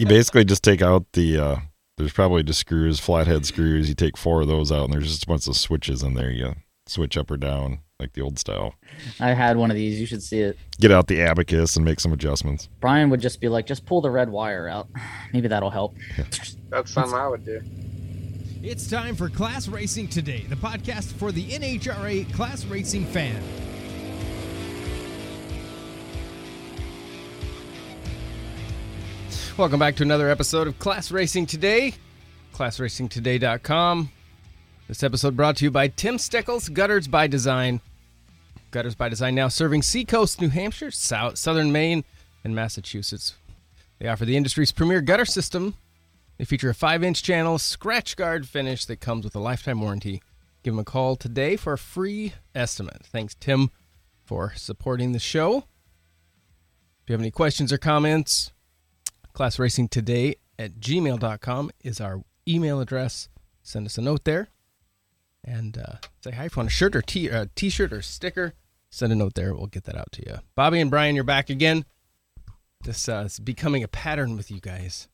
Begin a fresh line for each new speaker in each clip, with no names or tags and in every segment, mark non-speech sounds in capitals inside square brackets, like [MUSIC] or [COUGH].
you basically just take out the. uh There's probably just screws, flathead screws. You take four of those out, and there's just a bunch of switches in there. You switch up or down like the old style.
I had one of these. You should see it.
Get out the abacus and make some adjustments.
Brian would just be like, just pull the red wire out. [SIGHS] Maybe that'll help.
That's something I would do.
It's time for Class Racing Today, the podcast for the NHRA class racing fan. Welcome back to another episode of Class Racing Today, classracingtoday.com. This episode brought to you by Tim Steckles, Gutters by Design. Gutters by Design now serving Seacoast, New Hampshire, South, Southern Maine, and Massachusetts. They offer the industry's premier gutter system. They feature a 5 inch channel, scratch guard finish that comes with a lifetime warranty. Give them a call today for a free estimate. Thanks, Tim, for supporting the show. If you have any questions or comments, classracingtoday at gmail.com is our email address. Send us a note there and uh, say hi if you want a shirt or t- uh, t-shirt or sticker. Send a note there. We'll get that out to you. Bobby and Brian, you're back again. This uh, is becoming a pattern with you guys.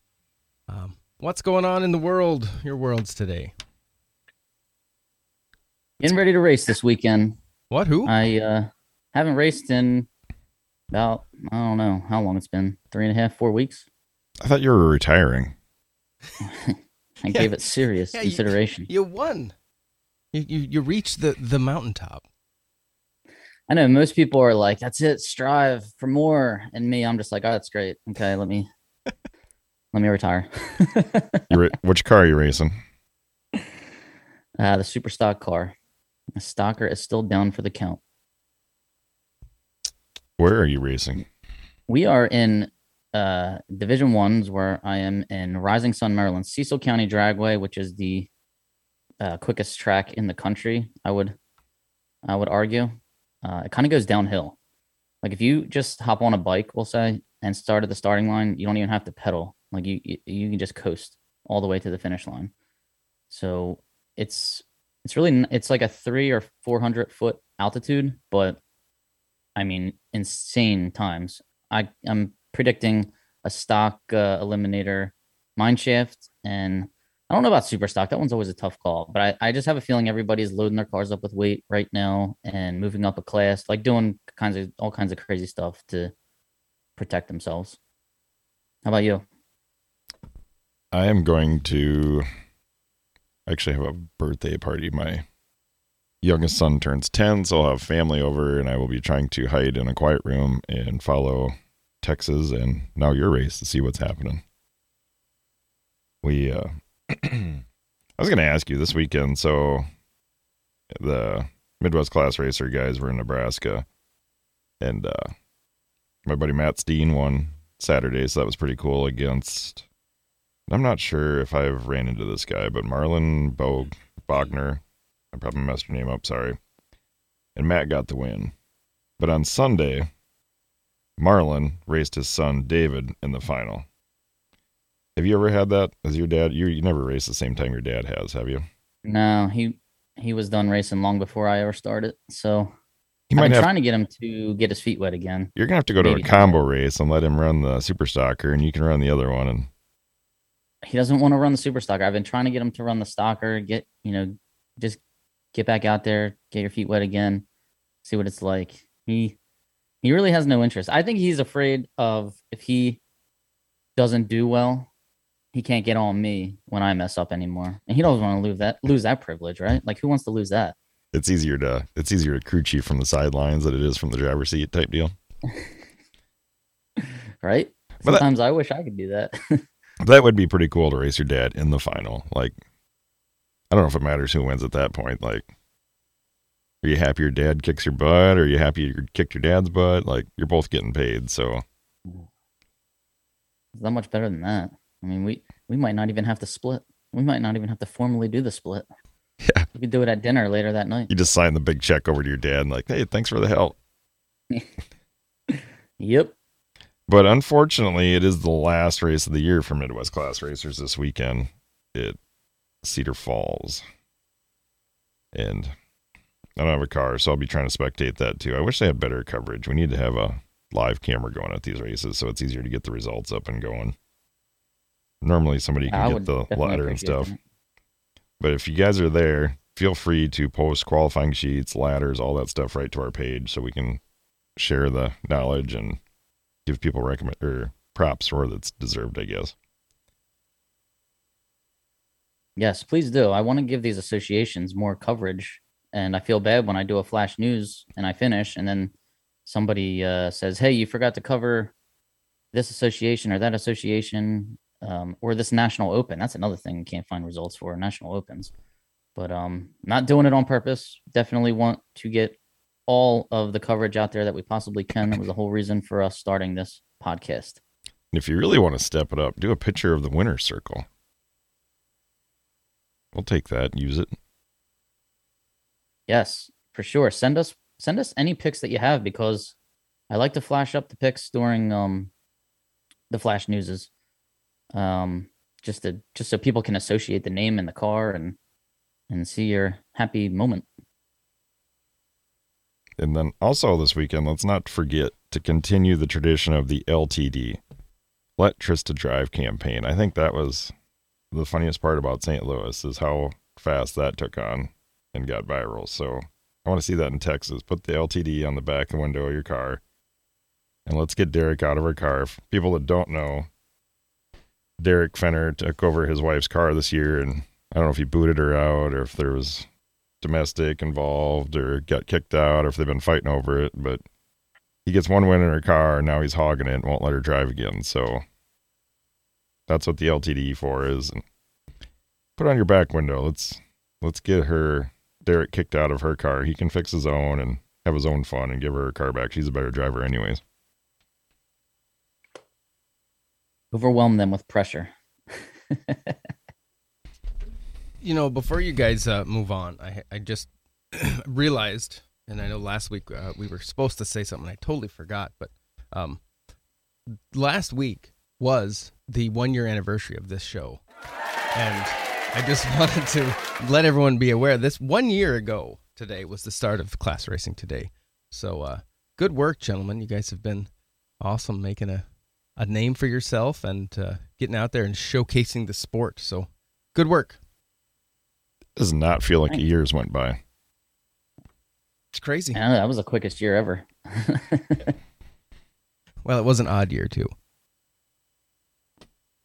Um, what's going on in the world? Your worlds today.
Getting ready to race this weekend.
What? Who?
I uh, haven't raced in about I don't know how long it's been three and a half, four weeks.
I thought you were retiring. [LAUGHS]
I
Yeah.
gave it serious
Yeah,
consideration.
You won. You you, you reached the the mountaintop.
I know most people are like, "That's it, strive for more," and me, I'm just like, "Oh, that's great. Okay, let me [LAUGHS] let me retire."
You ra- which car are you racing? [LAUGHS]
uh, the super stock car, the stocker is still down for the count.
Where are you racing?
We are in uh, Division Ones, where I am in Rising Sun, Maryland, Cecil County Dragway, which is the uh, quickest track in the country. I would, I would argue, uh, it kind of goes downhill. Like if you just hop on a bike, we'll say, and start at the starting line, you don't even have to pedal. Like you, you, you can just coast all the way to the finish line. So it's it's really it's like a three or four hundred foot altitude, but I mean insane times. I I'm predicting a stock uh, eliminator mine shaft and I don't know about super stock. That one's always a tough call, but I, I just have a feeling everybody's loading their cars up with weight right now and moving up a class, like doing kinds of all kinds of crazy stuff to protect themselves. How about you?
I am going to actually have a birthday party. My youngest son turns 10, so I'll have family over and I will be trying to hide in a quiet room and follow Texas and now your race to see what's happening. We, uh, [CLEARS THROAT] I was going to ask you this weekend. So the Midwest Class Racer guys were in Nebraska and, uh, my buddy Matt Steen won Saturday, so that was pretty cool against I'm not sure if I've ran into this guy, but Marlon Bog Bogner, I probably messed your name up, sorry. And Matt got the win. But on Sunday, Marlon raced his son David in the final. Have you ever had that as your dad? You you never raced the same time your dad has, have you?
No, he he was done racing long before I ever started. So
He
I've
might
been
have.
trying to get him to get his feet wet again.
You're gonna have to go to
maybe.
a combo race and let him run the super stocker, and you can run the other one. And
He doesn't want to run the super stocker. I've been trying to get him to run the stocker, get you know, just get back out there, get your feet wet again, see what it's like. He he really has no interest. I think he's afraid of if he doesn't do well, he can't get on me when I mess up anymore. And he doesn't want to lose that lose that privilege, right? Like who wants to lose that?
it's easier to it's easier to crew chief from the sidelines than it is from the driver's seat type deal. [LAUGHS]
Right?
But that-
Sometimes I wish I could do that. [LAUGHS]
That would be pretty cool to race your dad in the final. Like, I don't know if it matters who wins at that point. Like, are you happy your dad kicks your butt? Or are you happy you kicked your dad's butt? Like, you're both getting paid. So,
It's not much better than that. I mean, we we might not even have to split. We might not even have to formally do the split.
Yeah.
We could do it at dinner later that night.
you just sign the big check over to your dad and, like, hey, thanks for the help. [LAUGHS]
Yep.
But unfortunately, it is the last race of the year for Midwest Class Racers this weekend at Cedar Falls. And I don't have a car, so I'll be trying to spectate that too. I wish they had better coverage. We need to have a live camera going at these races so it's easier to get the results up and going. normally somebody can
would
get the [LAUGHS] ladder and stuff.
that.
But if you guys are there, feel free to post qualifying sheets, ladders, all that stuff right to our page so we can share the knowledge and give people recommend or props where that's deserved, I guess.
Yes, please do. I want to give these associations more coverage, and I feel bad when I do a flash news and I finish, and then somebody uh, says, "Hey, you forgot to cover this association or that association, um, or this national open." That's another thing we can't find results for national opens. But um, not doing it on purpose. Definitely want to get all of the coverage out there that we possibly can. That was the whole reason for us starting this podcast.
And if you really want to step it up, do a picture of the winner's circle. We'll take that, use it.
Yes, for sure. Send us send us any pics that you have because I like to flash up the pics during um the flash newses. Um just to just so people can associate the name and the car and and see your happy moment.
And then also this weekend, let's not forget to continue the tradition of the LTD, Let Trista Drive campaign. I think that was the funniest part about St. Louis is how fast that took on and got viral. So I want to see that in Texas. Put the LTD on the back window of your car and let's get Derek out of her car. People that don't know, Derek Fenner took over his wife's car this year and I don't know if he booted her out or if there was domestic involved or got kicked out or if they've been fighting over it, but he gets one win in her car and now he's hogging it and won't let her drive again. So that's what the LTD for is. And put on your back window. Let's let's get her Derek kicked out of her car. He can fix his own and have his own fun and give her her car back. She's a better driver anyways.
Overwhelm them with pressure.
You know, before you guys uh, move on, I I just [CLEARS THROAT] realized, and I know last week uh, we were supposed to say something. I totally forgot, but um, last week was the one year anniversary of this show, and I just [LAUGHS] wanted to let everyone be aware. This one year ago today was the start of class racing today. So uh, good work, gentlemen. You guys have been awesome, making a a name for yourself and uh, getting out there and showcasing the sport. So good work.
Does not feel like
Thanks.
years went by.
It's crazy.
I know that was the quickest year ever. [LAUGHS]
Well, it was an odd year too.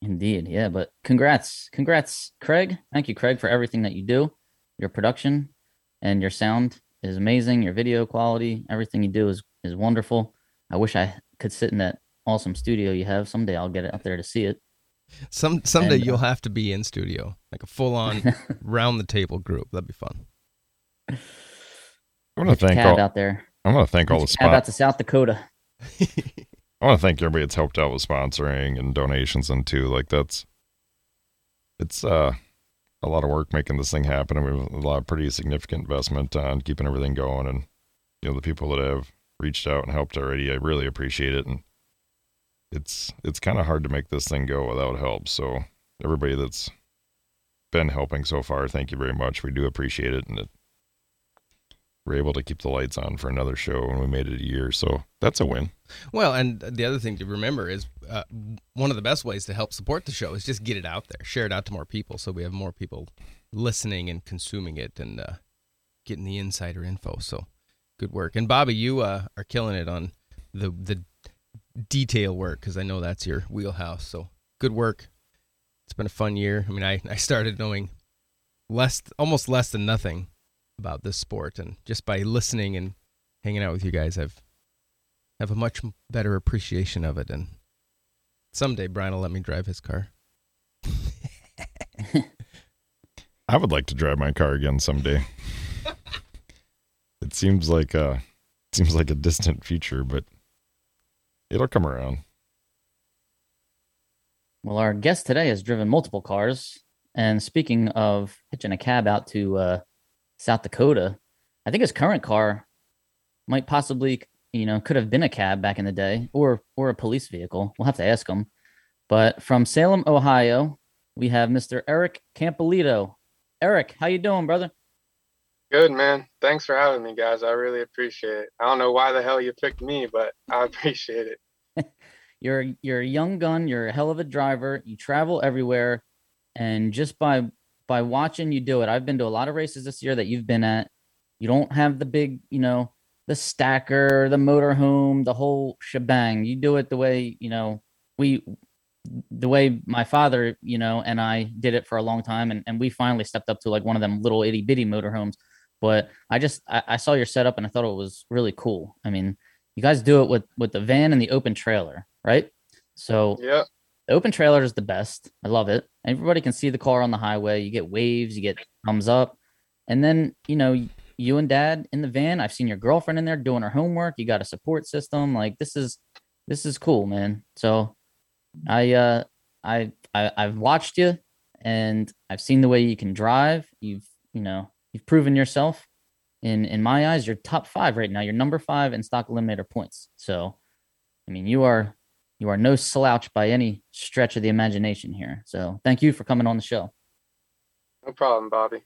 Indeed, yeah. But congrats, congrats, Craig. Thank you, Craig, for everything that you do. Your production and your sound is amazing. Your video quality, everything you do is is wonderful. I wish I could sit in that awesome studio you have. Someday I'll get out there to see it.
Some someday
And, uh,
you'll have to be in studio, like a full on [LAUGHS] round the table group. That'd be fun.
I want to thank all.
out there.
I want to thank all the
Get your cab out to South Dakota. [LAUGHS]
I want to thank everybody that's helped out with sponsoring and donations and too. Like that's, it's uh a lot of work making this thing happen, and we have a lot of pretty significant investment on keeping everything going. And you know the people that have reached out and helped already, I really appreciate it. And it's it's kind of hard to make this thing go without help. So everybody that's been helping so far, thank you very much. We do appreciate it, and it, we're able to keep the lights on for another show, and we made it a year, so that's a win.
Well, and the other thing to remember is uh, one of the best ways to help support the show is just get it out there, share it out to more people, so we have more people listening and consuming it and uh, getting the insider info. So good work. And Bobby, you uh, are killing it on the the detail work because I know that's your wheelhouse. So good work. It's been a fun year. I mean, I I started knowing less, almost less than nothing about this sport, and just by listening and hanging out with you guys, I've have a much better appreciation of it. And someday Brian will let me drive his car. [LAUGHS]
I would like to drive my car again someday. it seems like uh seems like a distant future, but it'll come around.
Well, our guest today has driven multiple cars. And speaking of hitching a cab out to uh, South Dakota, I think his current car might possibly, you know, could have been a cab back in the day or or a police vehicle. We'll have to ask him. But from Salem, Ohio, we have Mr. Eric Campolito. Eric, how you doing, brother?
Good man. Thanks for having me, guys. I really appreciate it. I don't know why the hell you picked me, but I [LAUGHS] appreciate it. [LAUGHS]
you're you're a young gun. You're a hell of a driver. You travel everywhere, and just by by watching you do it, I've been to a lot of races this year that you've been at. You don't have the big, you know, the stacker, the motorhome, the whole shebang. You do it the way you know we the way my father, you know, and I did it for a long time, and, and we finally stepped up to like one of them little itty bitty motorhomes. But I just I, I saw your setup and I thought it was really cool. I mean, you guys do it with with the van and the open trailer, right? So
Yep.
The open trailer is the best. I love it. Everybody can see the car on the highway. You get waves, you get thumbs up, and then you know you and dad in the van. I've seen your girlfriend in there doing her homework. You got a support system. Like this is this is cool, man. So I uh I, I I've watched you and I've seen the way you can drive. You've you know you've proven yourself. In in my eyes, you're top five right now. You're number five in stock eliminator points. So, I mean, you are you are no slouch by any stretch of the imagination here. So, thank you for coming on the show.
No problem, Bobby.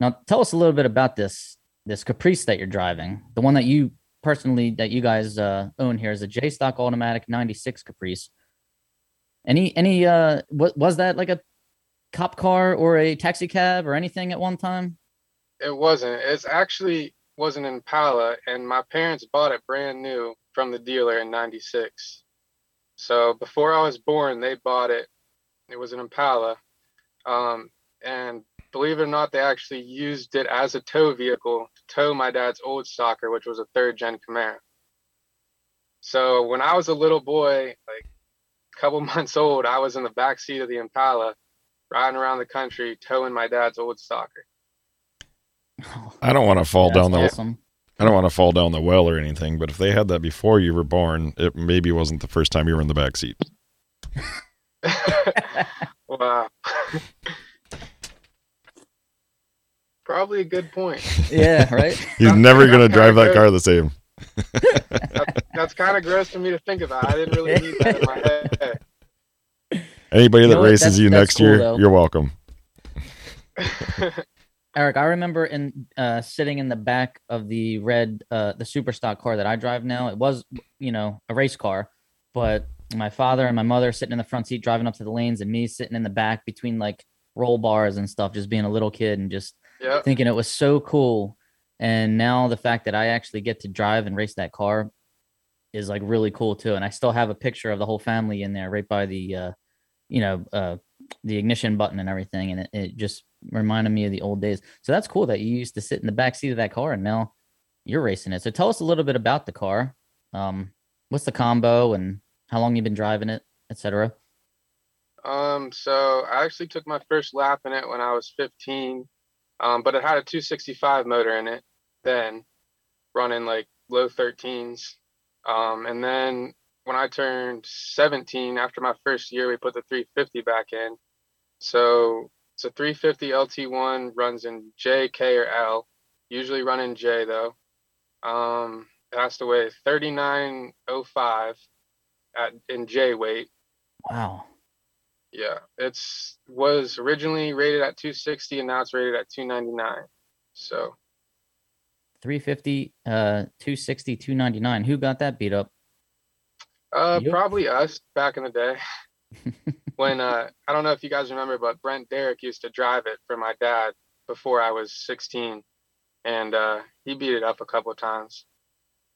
Now, tell us a little bit about this this Caprice that you're driving. The one that you personally that you guys uh, own here is a J stock automatic 96 Caprice. Any any uh what was that like a cop car or a taxi cab or anything at one time?
It wasn't. It's actually was an Impala, and my parents bought it brand new from the dealer in '96. So before I was born, they bought it. It was an Impala, um, and believe it or not, they actually used it as a tow vehicle to tow my dad's old stocker, which was a third gen Camaro. So when I was a little boy, like a couple [LAUGHS] months old, I was in the back seat of the Impala, riding around the country, towing my dad's old stocker.
I don't want to fall
That's
down the
awesome.
I don't want to fall down the well or anything, but if they had that before you were born, it maybe wasn't the first time you were in the back seat. [LAUGHS]
wow. Probably a good point.
yeah, right. [LAUGHS]
He's never going to drive that car the same.
That, that's kind of gross for me to think about. I didn't really need that in my [LAUGHS] head.
Anybody
You
that
know what?
races
That's-
you
that's
next
cool,
year,
though.
you're welcome.
Eric, I remember in uh, sitting in the back of the red, uh, the super stock car that I drive now. It was, you know, a race car, but my father and my mother sitting in the front seat driving up to the lanes, and me sitting in the back between like roll bars and stuff, just being a little kid and just
Yep.
thinking it was so cool. And now the fact that I actually get to drive and race that car is like really cool too. And I still have a picture of the whole family in there, right by the, uh, you know, uh, the ignition button and everything, and it, it just reminded me of the old days. So that's cool that you used to sit in the back seat of that car, and now you're racing it. So tell us a little bit about the car. Um, what's the combo, and how long you've been driving it, etc.
Um, so I actually took my first lap in it when I was 15, um, but it had a 265 motor in it then, running like low 13s. Um, and then when I turned 17, after my first year, we put the 350 back in. So a 350 LT1, runs in J, K, or L. Usually running J though. Um, it has to weigh 3905 at in J weight.
Wow.
Yeah, it's was originally rated at 260 and now it's rated at 299. So
350, uh, 260, 299. Who got that beat up?
uh probably us back in the day [LAUGHS] when uh I don't know if you guys remember, but Brent Derrick used to drive it for my dad before I was 16 and uh he beat it up a couple of times.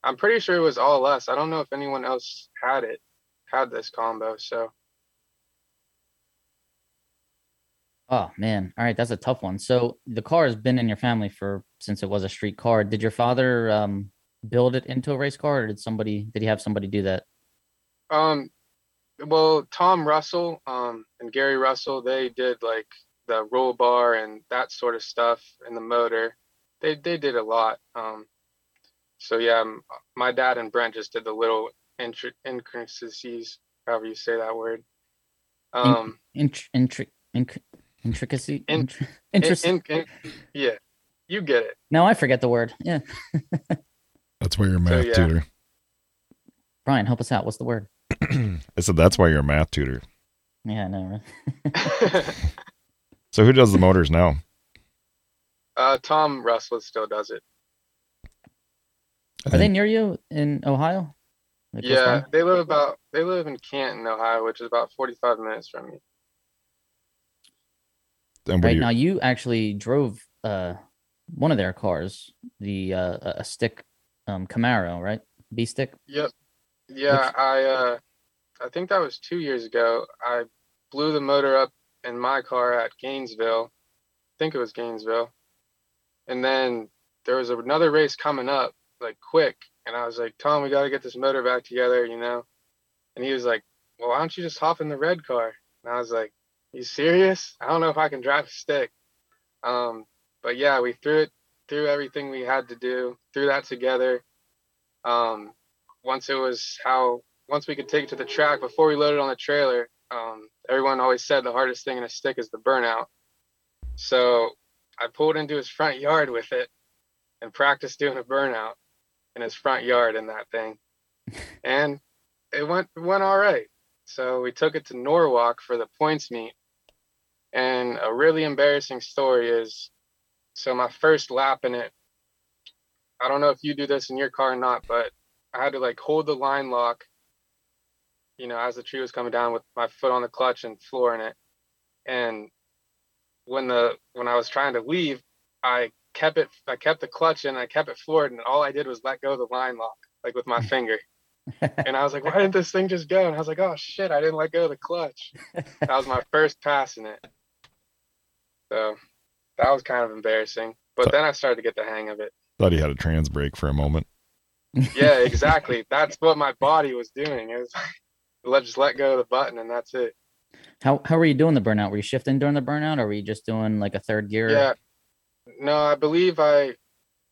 I'm pretty sure it was all us. I don't know if anyone else had it, had this combo. So
Oh man. All right, that's a tough one. So the car has been in your family for since it was a street car. Did your father um build it into a race car or did somebody did he have somebody do that?
Um, well, Tom Russell, um, and Gary Russell, they did like the roll bar and that sort of stuff and the motor. They they did a lot. Um, so yeah, m- my dad and Brent just did the little intri- intricacies, however you say that word. Um,
Intr- intri- inc- intricacy
In-
intr-
in, [LAUGHS]
interest
in, in- yeah, you get it.
no i forget the word yeah [LAUGHS]
That's why you're a math
yeah.
tutor.
brian help us out what's the word [CLEARS THROAT]
I said that's why you're a math tutor.
yeah i know right [LAUGHS]
So who does the motors now?
uh, Tom Russell still does it.
are they near you in ohio Are they close
Yeah, they live about they live in Canton, Ohio, which is about 45 minutes from me.
And
Right
you,
now, you actually drove uh one of their cars, the uh, a- a stick um Camaro, right? B stick.
Yep. Yeah,
Which-
I uh I think that was 2 years ago. I blew the motor up in my car at Gainesville. I think it was Gainesville. And then there was another race coming up like quick and I was like, "Tom, we got to get this motor back together, you know." And he was like, "Well, why don't you just hop in the red car?" And I was like, "You serious? I don't know if I can drive a stick." Um, but yeah, we threw it threw everything we had to do, threw that together. Um, once it was how once we could take it to the track before we loaded on the trailer um, everyone always said the hardest thing in a stick is the burnout. So i pulled into his front yard with it and practiced doing a burnout in his front yard in that thing. [LAUGHS] And it went it went all right. So we took it to norwalk for the points meet. And a really embarrassing story is so my first lap in it i don't know if you do this in your car or not but I had to like hold the line lock, you know, as the tree was coming down with my foot on the clutch and flooring it. And when the when I was trying to leave, I kept it I kept the clutch and I kept it floored, and all I did was let go of the line lock, like with my hmm. finger. [LAUGHS] And I was like, why didn't this thing just go? And I was like, oh shit, I didn't let go of the clutch. [LAUGHS] That was my first pass in it. So that was kind of embarrassing. But then I started to get the hang of it.
thought he had a trans brake for a moment.
Yeah, [LAUGHS] exactly. that's what my body was doing. It was let just let go of the button and that's it.
How how were you doing the burnout? Were you shifting during the burnout, or were you just doing like a third gear?
Yeah. No, I believe I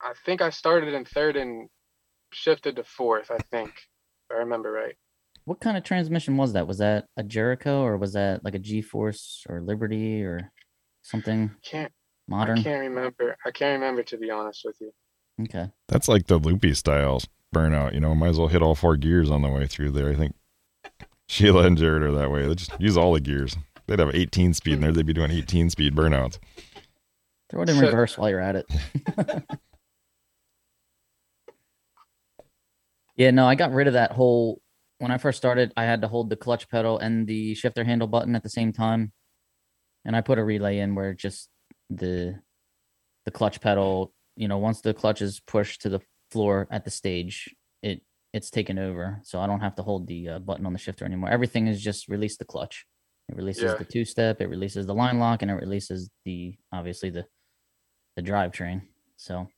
I think I started in third and shifted to fourth, I think. If I remember right.
What kind of transmission was that? Was that a Jerico, or was that like a G Force or Liberty or something
Can't
modern?
I can't remember. I can't remember to be honest with you.
Okay.
That's like the loopy styles burnout. You know, might as well hit all four gears on the way through there. I think Sheila and Jared are that way. They just use all the gears. They'd have 18 speed in there. They'd be doing 18 speed burnouts.
Throw it in reverse while you're at it. [LAUGHS] yeah, no, I got rid of that whole. When I first started, I had to hold the clutch pedal and the shifter handle button at the same time, and I put a relay in where just the the clutch pedal. You know, once the clutch is pushed to the floor at the stage, it it's taken over, so I don't have to hold the uh, button on the shifter anymore. Everything is just release the clutch. It releases
Yeah.
the two step, it releases the line lock, and it releases the obviously the the drivetrain. So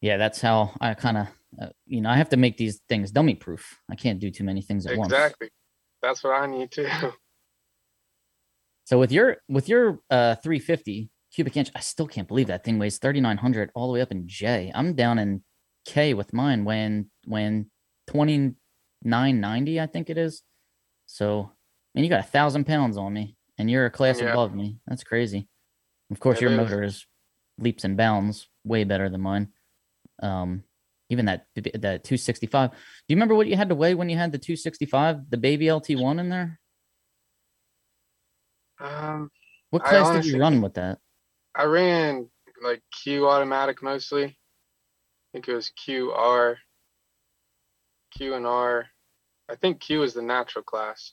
yeah, that's how I kind of uh, you know I have to make these things dummy proof. I can't do too many things at once.
Exactly. That's what I need to. [LAUGHS]
So with your with your uh 350 cubic inch, I still can't believe that thing weighs 3900 all the way up in J. I'm down in K with mine when when 2990, I think it is. So man, you got a thousand pounds on me, and you're a class
Yeah.
above me. That's crazy. Of course,
It
your
is.
motor is leaps and bounds way better than mine. Um, even that that 265. Do you remember what you had to weigh when you had the 265, the baby LT1 in there?
um
What class did you run with that?
I ran like Q automatic mostly. I think it was QR, Q and R. I think Q is the natural class.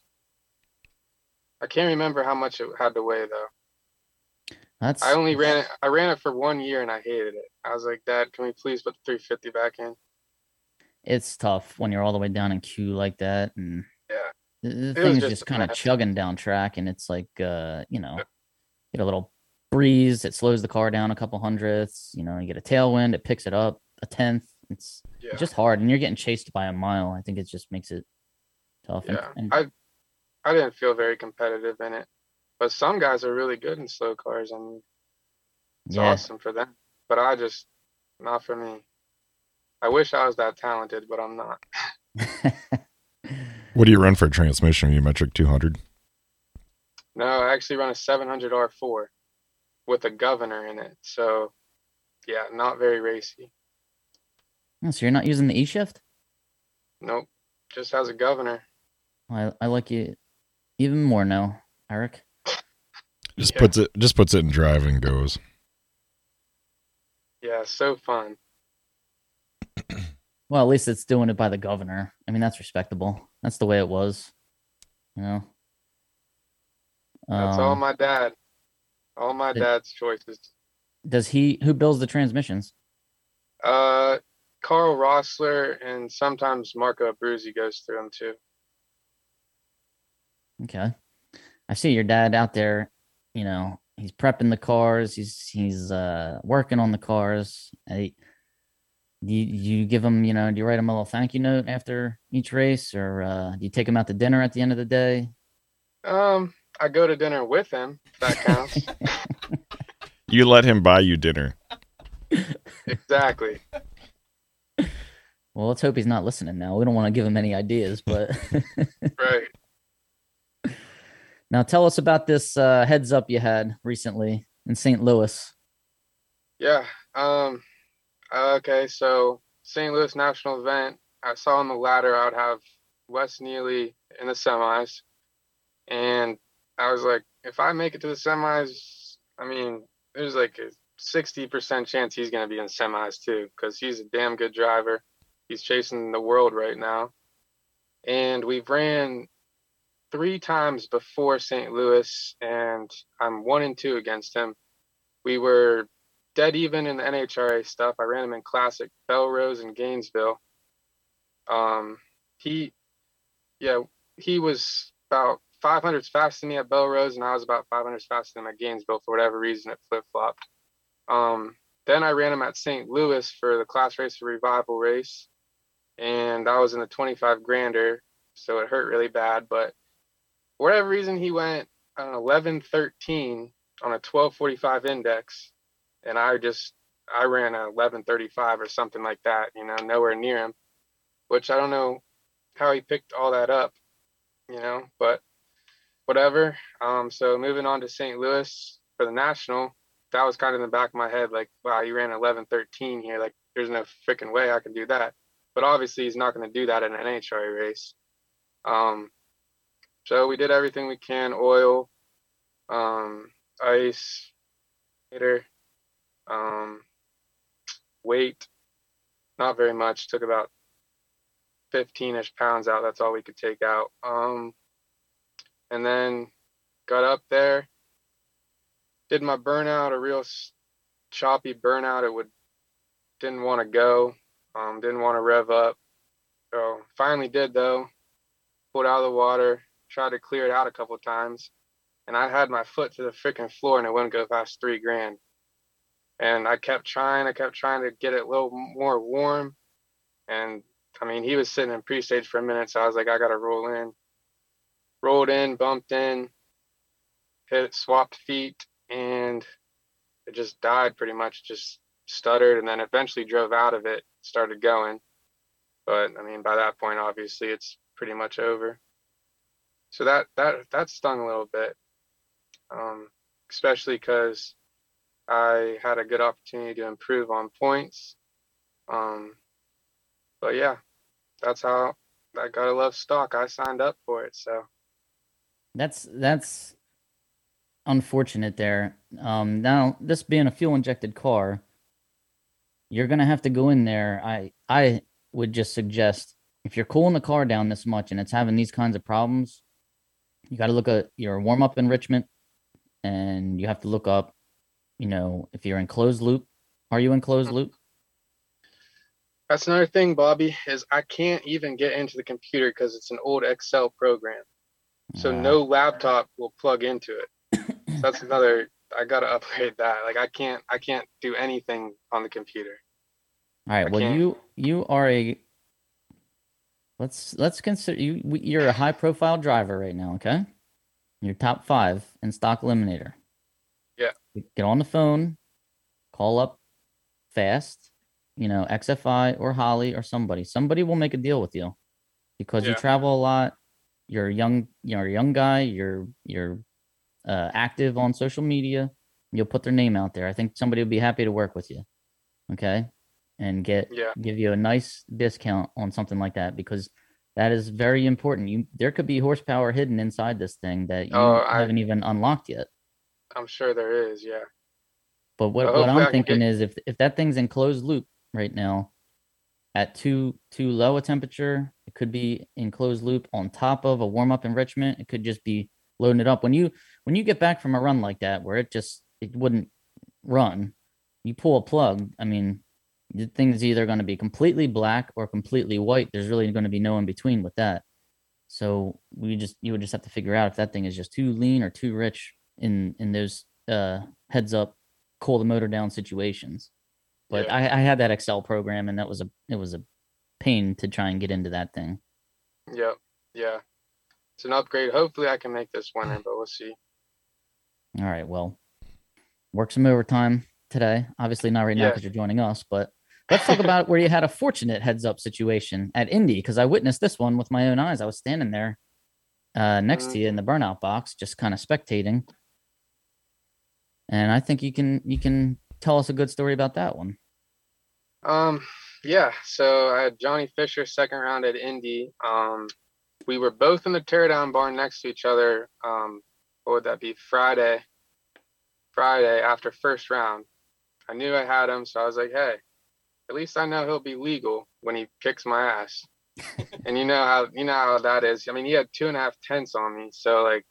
I can't remember how much it had to weigh though.
That's
I only ran it. I ran it for one year and I hated it. I was like, Dad, can we please put the 350 back in?
it's tough when you're all the way down in Q like that and
Yeah.
the, the thing's
just
just kind of chugging down track and it's like uh you know get a little breeze it slows the car down a couple hundredths you know you get a tailwind it picks it up a tenth it's
Yeah.
it's just hard and you're getting chased by a mile i think it just makes it tough and-
Yeah.
and,
I I didn't feel very competitive in it. But some guys are really good in slow cars and it's
yeah
awesome for them. But I just not for me. I wish I was that talented, but I'm not. [LAUGHS]
What do you run for a transmission? Are you metric 200?
No, I actually run a 700 R4 with a governor in it. So, yeah, not very racy.
Oh, so you're not using the e shift
Nope, just has a governor.
I, I like you even more now eric [LAUGHS]
Just
Yeah.
puts it just puts it in drive and goes.
Yeah, so fun. [CLEARS THROAT]
Well, at least it's doing it by the governor. I mean, that's respectable. That's the way it was. You know.
That's all
Um,
my dad. All my
Did-
dad's choices.
Does he? Who builds the transmissions?
Uh, Carl Rossler and sometimes Marco Abruzzi goes through them too.
Okay. I see your dad out there, you know, he's prepping the cars, he's he's uh working on the cars. I, do you, do you give him, you know, do you write him a little thank you note after each race or uh do you take him out to dinner at the end of the day?
Um, I go to dinner with him. If that counts. [LAUGHS]
You let him buy you dinner.
exactly.
Well, let's hope he's not listening now. We don't want to give him any ideas, but [LAUGHS]
Right.
now tell us about this uh heads up you had recently in St. Louis.
Yeah. Um. Okay. So St. Louis National Event. I saw on the ladder I would have Wes Neely in the semis, and I was like, if I make it to the semis, I mean, there's like a sixty percent chance he's gonna be in semis too, because he's a damn good driver. He's chasing the world right now, and we've ran three times before St. Louis, and I'm one and two against him. We were dead even in the NHRA stuff. I ran him in Classic, Belrose, and Gainesville. Um, he, yeah, he was about 500s faster than me at Belrose, and I was about 500s faster than him at Gainesville for whatever reason. It flip flopped. Um, then I ran him at St. Louis for the Class Racer Revival race, and I was in the 25 grander, so it hurt really bad. But for whatever reason, he went an 11 13 on a 1245 index and I just I ran a 1135 or something like that, you know, nowhere near him, which I don't know how he picked all that up, you know, but whatever. Um, so moving on to St. Louis for the national, that was kind of in the back of my head, like, wow, you ran 1113 here, like, there's no freaking way I can do that. But obviously, he's not going to do that in an NHRA race. Um, so we did everything we can, oil, um, ice, later um, weight, not very much. Took about 15-ish pounds out. That's all we could take out. Um, and then got up there, did my burnout, a real choppy burnout. It would didn't want to go, um, didn't want to rev up. So finally did though. Pulled out of the water, tried to clear it out a couple times, and I had my foot to the freaking floor and it wouldn't go past three grand and I kept trying, I kept trying to get it a little more warm. And I mean, he was sitting in pre-stage for a minute, so I was like, I gotta roll in. Rolled in, bumped in, hit swapped feet, and it just died pretty much, just stuttered, and then eventually drove out of it, started going. But I mean, by that point, obviously, it's pretty much over. So that that that stung a little bit, um, especially because I had a good opportunity to improve on points. Um, but yeah, that's how I gotta love stock. I signed up for it, so
That's that's unfortunate there. Um, now this being a fuel injected car, you're gonna have to go in there. I I would just suggest if you're cooling the car down this much and it's having these kinds of problems, you got to look at your warm up enrichment, and you have to look up, you know, if you're in closed loop. Are you in closed hmm. loop?
that's another thing, Bobby, is I can't even get into the computer because it's an old Excel program. So no laptop will plug into it. So that's another I gotta [LAUGHS] upgrade that. Like I can't I can't do anything on the computer.
All right.
I
Well,
can't-
you you are a let's let's consider you you're a high profile driver right now. Okay, you're top five in stock eliminator.
Yeah.
Get on the phone, call up fast. You know XFI or Holley or somebody. Somebody will make a deal with you because you travel a lot. You're a young. You're a young guy. You're you're uh, active on social media. You'll put their name out there. I think somebody would be happy to work with you. Okay, and get
Yeah.
give you a nice discount on something like that because that is very important. You there could be horsepower hidden inside this thing that you
Oh, I-
haven't even unlocked yet.
I'm sure there is, yeah.
But what, what
I
I'm thinking
get-
is if if that thing's in closed loop right now, at too too low a temperature. It could be in closed loop on top of a warm up enrichment. It could just be loading it up. When you when you get back from a run like that where it just it wouldn't run, you pull a plug. I mean, the thing is either going to be completely black or completely white. There's really going to be no in between with that. So we just you would just have to figure out if that thing is just too lean or too rich in in those uh heads up cool the motor down situations. But
Yeah.
I, I had that Excel program and that was a it was a pain to try and get into that thing.
Yep. Yeah. It's an upgrade. Hopefully I can make this winter, but we'll see.
All right, well, work some overtime today. Obviously not right now
Yeah.
because you're joining us, but let's talk about where you had a fortunate heads up situation at Indy because I witnessed this one with my own eyes. I was standing there uh, next to you in the burnout box, just kind of spectating, and I think you can you can tell us a good story about that one.
Um, yeah. So I had Johnny Fisher second round at Indy. Um, we were both in the teardown barn next to each other. Um, what would that be? Friday. Friday after first round. I knew I had him, so I was like, hey, at least I know he'll be legal when he kicks my ass. [LAUGHS] and you know how you know how that is. I mean, he had two and a half tenths on me, so like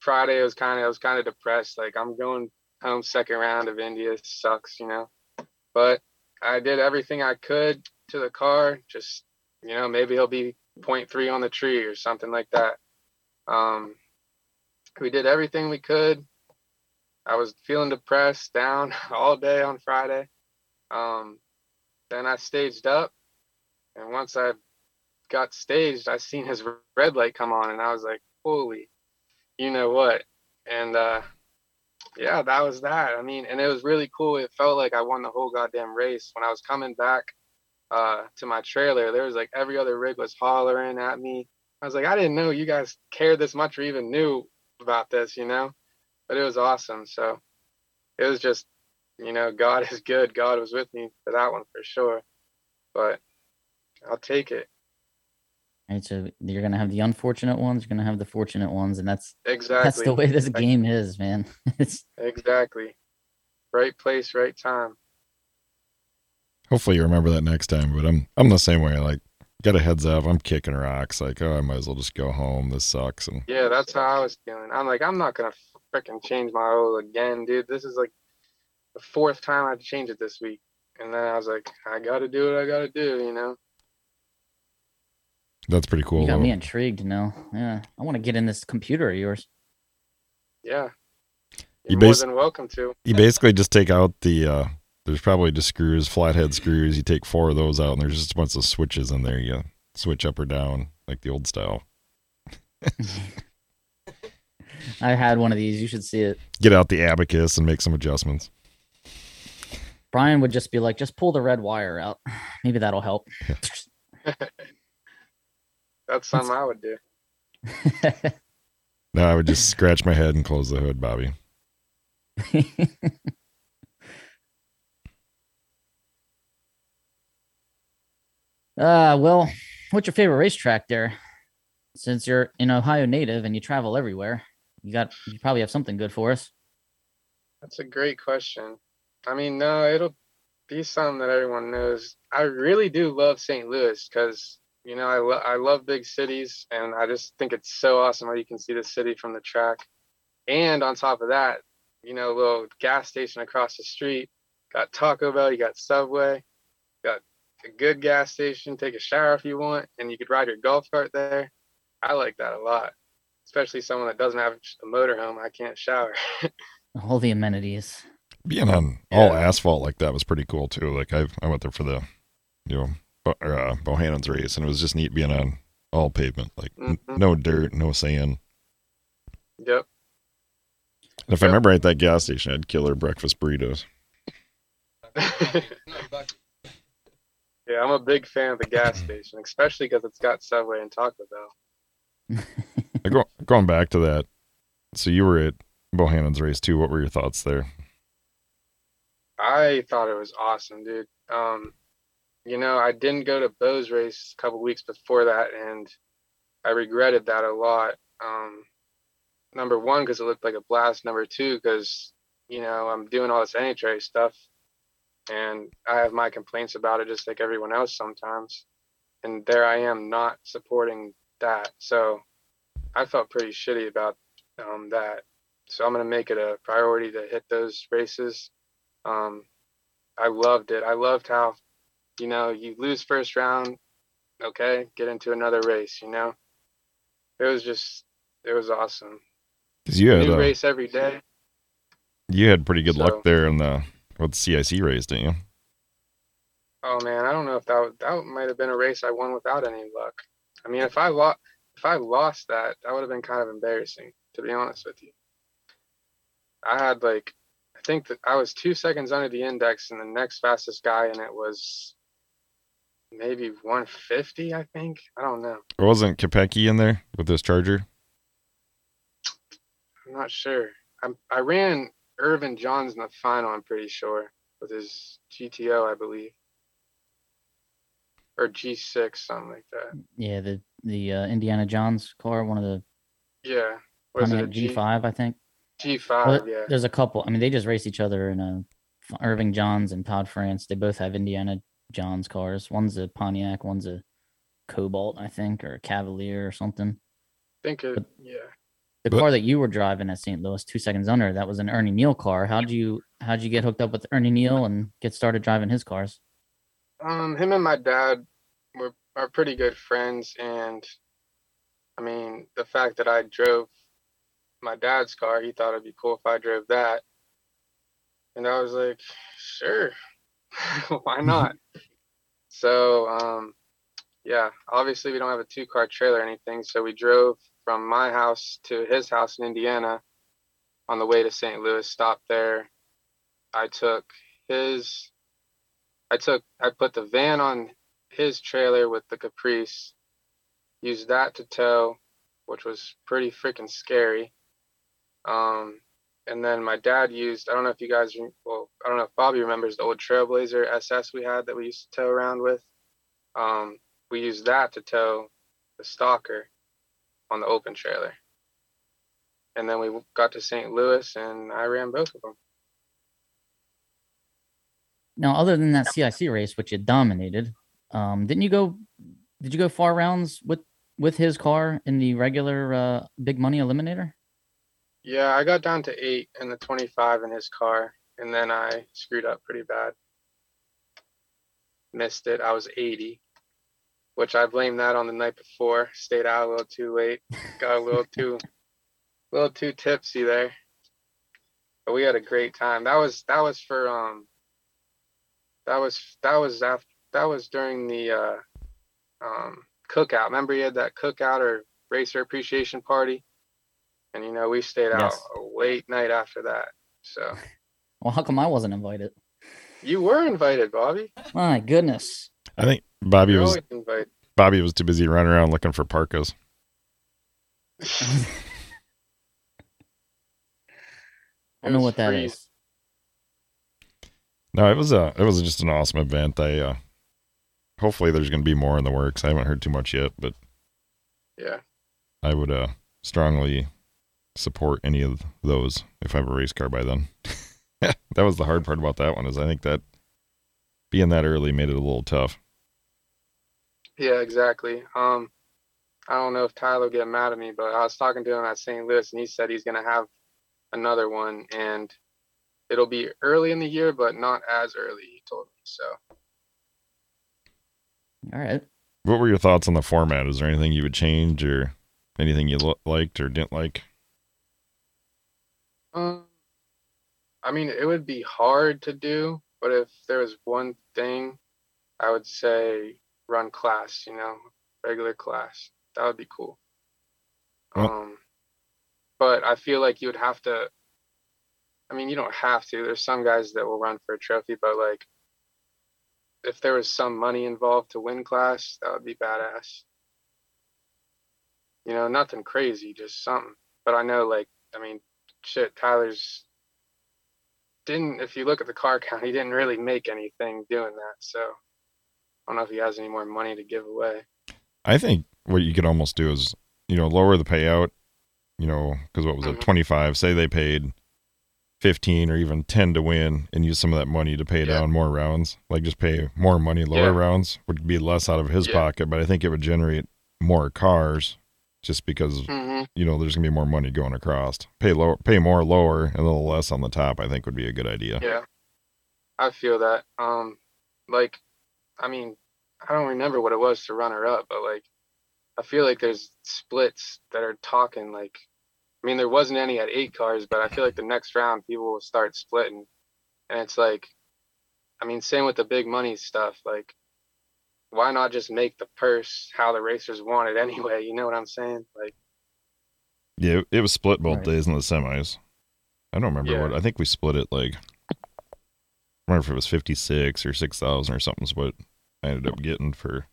Friday was kind of I was kind of depressed. Like I'm going home second round of Indy sucks, you know. But I did everything I could to the car. Just you know, maybe he'll be 0.3 on the tree or something like that. Um, we did everything we could. I was feeling depressed, down [LAUGHS] all day on Friday. Um, then I staged up, and once I got staged, I seen his red light come on, and I was like, "Holy, you know what?" And uh, yeah, that was that. I mean, and it was really cool. It felt like I won the whole goddamn race. When I was coming back uh, to my trailer, there was like every other rig was hollering at me. I was like, I didn't know you guys cared this much or even knew about this, you know? But it was awesome. So it was just, you know, God is good. God was with me for that one for sure. But I'll take it.
Right, so you're gonna have the unfortunate ones, you're gonna have the fortunate ones, and that's
Exactly.
that's the way this
Like-
game is, man. [LAUGHS] it's
Exactly. Right place, right time.
Hopefully you remember that next time. But I'm I'm the same way. Like, get a heads up. I'm kicking rocks. Like, oh, I might as well just go home. This sucks. And
Yeah, that's how I was feeling. I'm like, I'm not gonna freaking change my oil again, dude. This is like the fourth time I've changed it this week. And then I was like, I gotta do what I gotta do, you know?
that's pretty cool.
you got
though.
me intrigued now. Yeah, I want to get in this computer of yours.
Yeah.
You
You're more than welcome to.
You basically just take out the. uh There's probably just screws, flathead screws. You take four of those out, and there's just a bunch of switches in there. You switch up or down like the old style. [LAUGHS]
I had one of these. You should see it.
Get out the abacus and make some adjustments.
Brian would just be like, just pull the red wire out. [SIGHS] Maybe that'll help. [LAUGHS]
That's something I would do.
No, I would just scratch my head and close the hood, Bobby. [LAUGHS]
uh, well, what's your favorite racetrack there? Since you're an Ohio native and you travel everywhere, you got you probably have something good for us.
That's a great question. I mean, no, it'll be something that everyone knows. I really do love St. Louis because, you know, I, lo- I love big cities and I just think it's so awesome how you can see the city from the track. And on top of that, you know, a little gas station across the street, got Taco Bell, you got Subway, got a good gas station, take a shower if you want, and you could ride your golf cart there. I like that a lot, especially someone that doesn't have a motorhome. I can't shower. [LAUGHS]
All the amenities.
Being on all asphalt like that was pretty cool too. Like I, I went there for the, you know, uh, Bohannon's race, and it was just neat being on all pavement, like n-
Mhm.
no dirt, no sand.
Yep.
And if I remember right, that gas station had killer breakfast burritos. [LAUGHS]
Yeah, I'm a big fan of the gas station, especially because it's got Subway and Taco Bell. [LAUGHS]
Go, going back to that, so you were at Bohannon's race too. What were your thoughts there?
I thought it was awesome, dude. Um, you know, I didn't go to Bo's race a couple weeks before that, and I regretted that a lot. Um, number one, because it looked like a blast. Number two, because you know I'm doing all this NHRA stuff, and I have my complaints about it just like everyone else sometimes. And there I am not supporting that. So I felt pretty shitty about um, that. So I'm gonna make it a priority to hit those races. Um, I loved it. I loved how, you know, you lose first round, okay, get into another race. You know, it was just, it was awesome.
Because you had
New
uh,
race every day.
you had pretty good
So-
luck there in the with the CIC race, didn't you?
Oh man, I don't know if that that might have been a race I won without any luck. I mean, if I lost, if I lost that, that would have been kind of embarrassing, to be honest with you. I had like, I think that I was two seconds under the index, and the next fastest guy in it was maybe 150. I think I don't know.
Or wasn't Kopecky in there with this Charger?
I'm not sure. I'm, I ran Irvin Johns in the final. I'm pretty sure with his GTO, I believe, or G6, something like that.
Yeah, the the uh, Indiana Johns car, one of the
Yeah. Was it a
Pontiac
G
G5, I think.
G5?
Well,
yeah.
There's a couple. I mean, they just race each other in a Irving Johns and Todd France. They both have Indiana Johns cars. One's a Pontiac, one's a Cobalt, I think, or a Cavalier or something.
think it.
but-
Yeah.
The
But-
car that you were driving at St. Louis, two seconds under, that was an Ernie Neal car. How'd you how'd you get hooked up with Ernie Neal and get started driving his cars?
Um, him and my dad were are pretty good friends, and I mean the fact that I drove my dad's car, he thought it'd be cool if I drove that, and I was like, sure, [LAUGHS] why not? [LAUGHS] so, um, yeah, obviously we don't have a two car trailer or anything, so we drove from my house to his house in Indiana on the way to St. Louis, stopped there. I took his I took I put the van on his trailer with the Caprice, used that to tow, which was pretty freaking scary. Um, and then my dad used I don't know if you guys well I don't know if Bobby remembers the old Trailblazer SS we had that we used to tow around with. Um, we used that to tow the stocker on the open trailer. And then we got to St. Louis and I ran both of them.
Now, other than that CIC race, which you dominated, um, didn't you go? Did you go far rounds with with his car in the regular uh, big money eliminator?
Yeah, I got down to eight in the 25 in his car, and then I screwed up pretty bad. Missed it. I was 80, which I blame that on the night before. Stayed out a little too late. Got a little [LAUGHS] too, a little too tipsy there. But we had a great time. That was that was for um. That was that was after that was during the uh, um cookout. Remember, you had that cookout or racer appreciation party and you know we stayed out
Yes.
a late night after that so [LAUGHS]
Well, how come I wasn't invited?
you were invited bobby
My goodness.
I think Bobby
you're
was
invited
Bobby was too busy running around looking for parkas. [LAUGHS]
I don't know what that
freezing.
is.
No, it was a it was just an awesome event. I uh hopefully there's going to be more in the works. I haven't heard too much yet, but
yeah
I would uh strongly support any of those if I have a race car by then. [LAUGHS] that was the hard part about that one is I think that being that early made it a little tough.
yeah exactly um i don't know if tyler will get mad at me but i was talking to him at st louis and he said he's going to have another one and it'll be early in the year but not as early he told me so
All right.
What were your thoughts on the format? Is there anything you would change or anything you lo- liked or didn't like?
Um, I mean, it would be hard to do, but if there was one thing, I would say run class, you know, regular class. That would be cool.
Well-
Um, but I feel like you would have to, I mean, you don't have to. There's some guys that will run for a trophy, but like, if there was some money involved to win class, that would be badass. You know, nothing crazy, just something. But I know, like, I mean, shit, Tyler's didn't. If you look at the car count, he didn't really make anything doing that. So I don't know if he has any more money to give away.
I think what you could almost do is, you know, lower the payout, you know, because what was it,
Mhm.
25? Say they paid 15 or even 10 to win and use some of that money to pay
Yeah.
down more rounds. Like just pay more money, lower
Yeah.
rounds would be less out of his
Yeah.
pocket, but I think it would generate more cars just because
hmm
you know there's gonna be more money going across. Pay lower, pay more lower, and a little less on the top. I think would be a good idea.
Yeah, I feel that. Um, like, I mean, I don't remember what it was to runner up, but like, I feel like there's splits that are talking like, I mean, there wasn't any at eight cars, but I feel like the next round people will start splitting, and it's like, I mean, same with the big money stuff. Like, why not just make the purse how the racers want it anyway? You know what I'm saying? Like,
Yeah, it, it was split both
Right.
days in the semis. I don't remember
Yeah.
what. I think we split it like. I remember if it was 56 or 6,000 or something's what I ended up getting for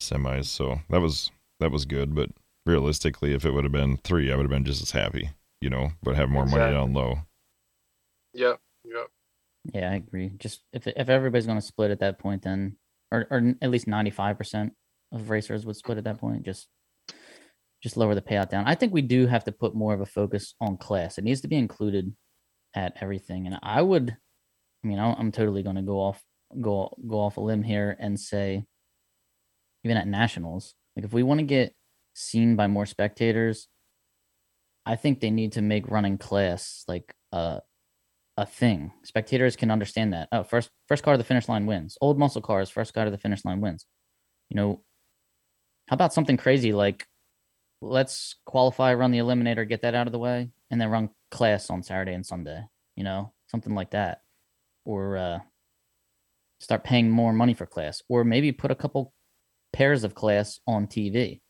semis. So that was that was good, but realistically, if it would have been three, I would have been just as happy, you know, but have more money down low.
yep, yep,
Yeah, I agree. Just if if everybody's going to split at that point, then or or at least ninety five percent of racers would split at that point. Just just lower the payout down. I think we do have to put more of a focus on class. It needs to be included at everything. And I would, I mean, I'm totally going to go off go go off a limb here and say, even at nationals, like if we want to get seen by more spectators, I think they need to make running class like a a thing. Spectators can understand that. Oh, first first car to the finish line wins. Old muscle cars, first car to the finish line wins. You know, how about something crazy like let's qualify, run the eliminator, get that out of the way, and then run class on Saturday and Sunday. You know, something like that, or uh, start paying more money for class, or maybe put a couple pairs of class on TV.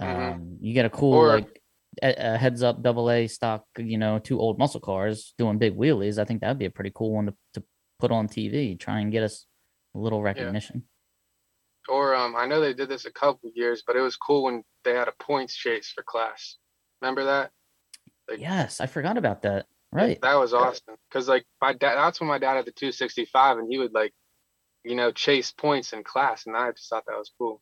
Mhm.
Um, you get a cool
Or-
like a, heads up double A stock, you know, two old muscle cars doing big wheelies. I think that'd be a pretty cool one to, to put on TV. Try and get us a little recognition.
Or um, I know they did this a couple years, but it was cool when they had a points chase for class. Remember that? Like,
Yes, I forgot about that. Right.
That was awesome. Cause like my dad, that's when my dad had the 265, and he would like, you know, chase points in class, and I just thought that was cool.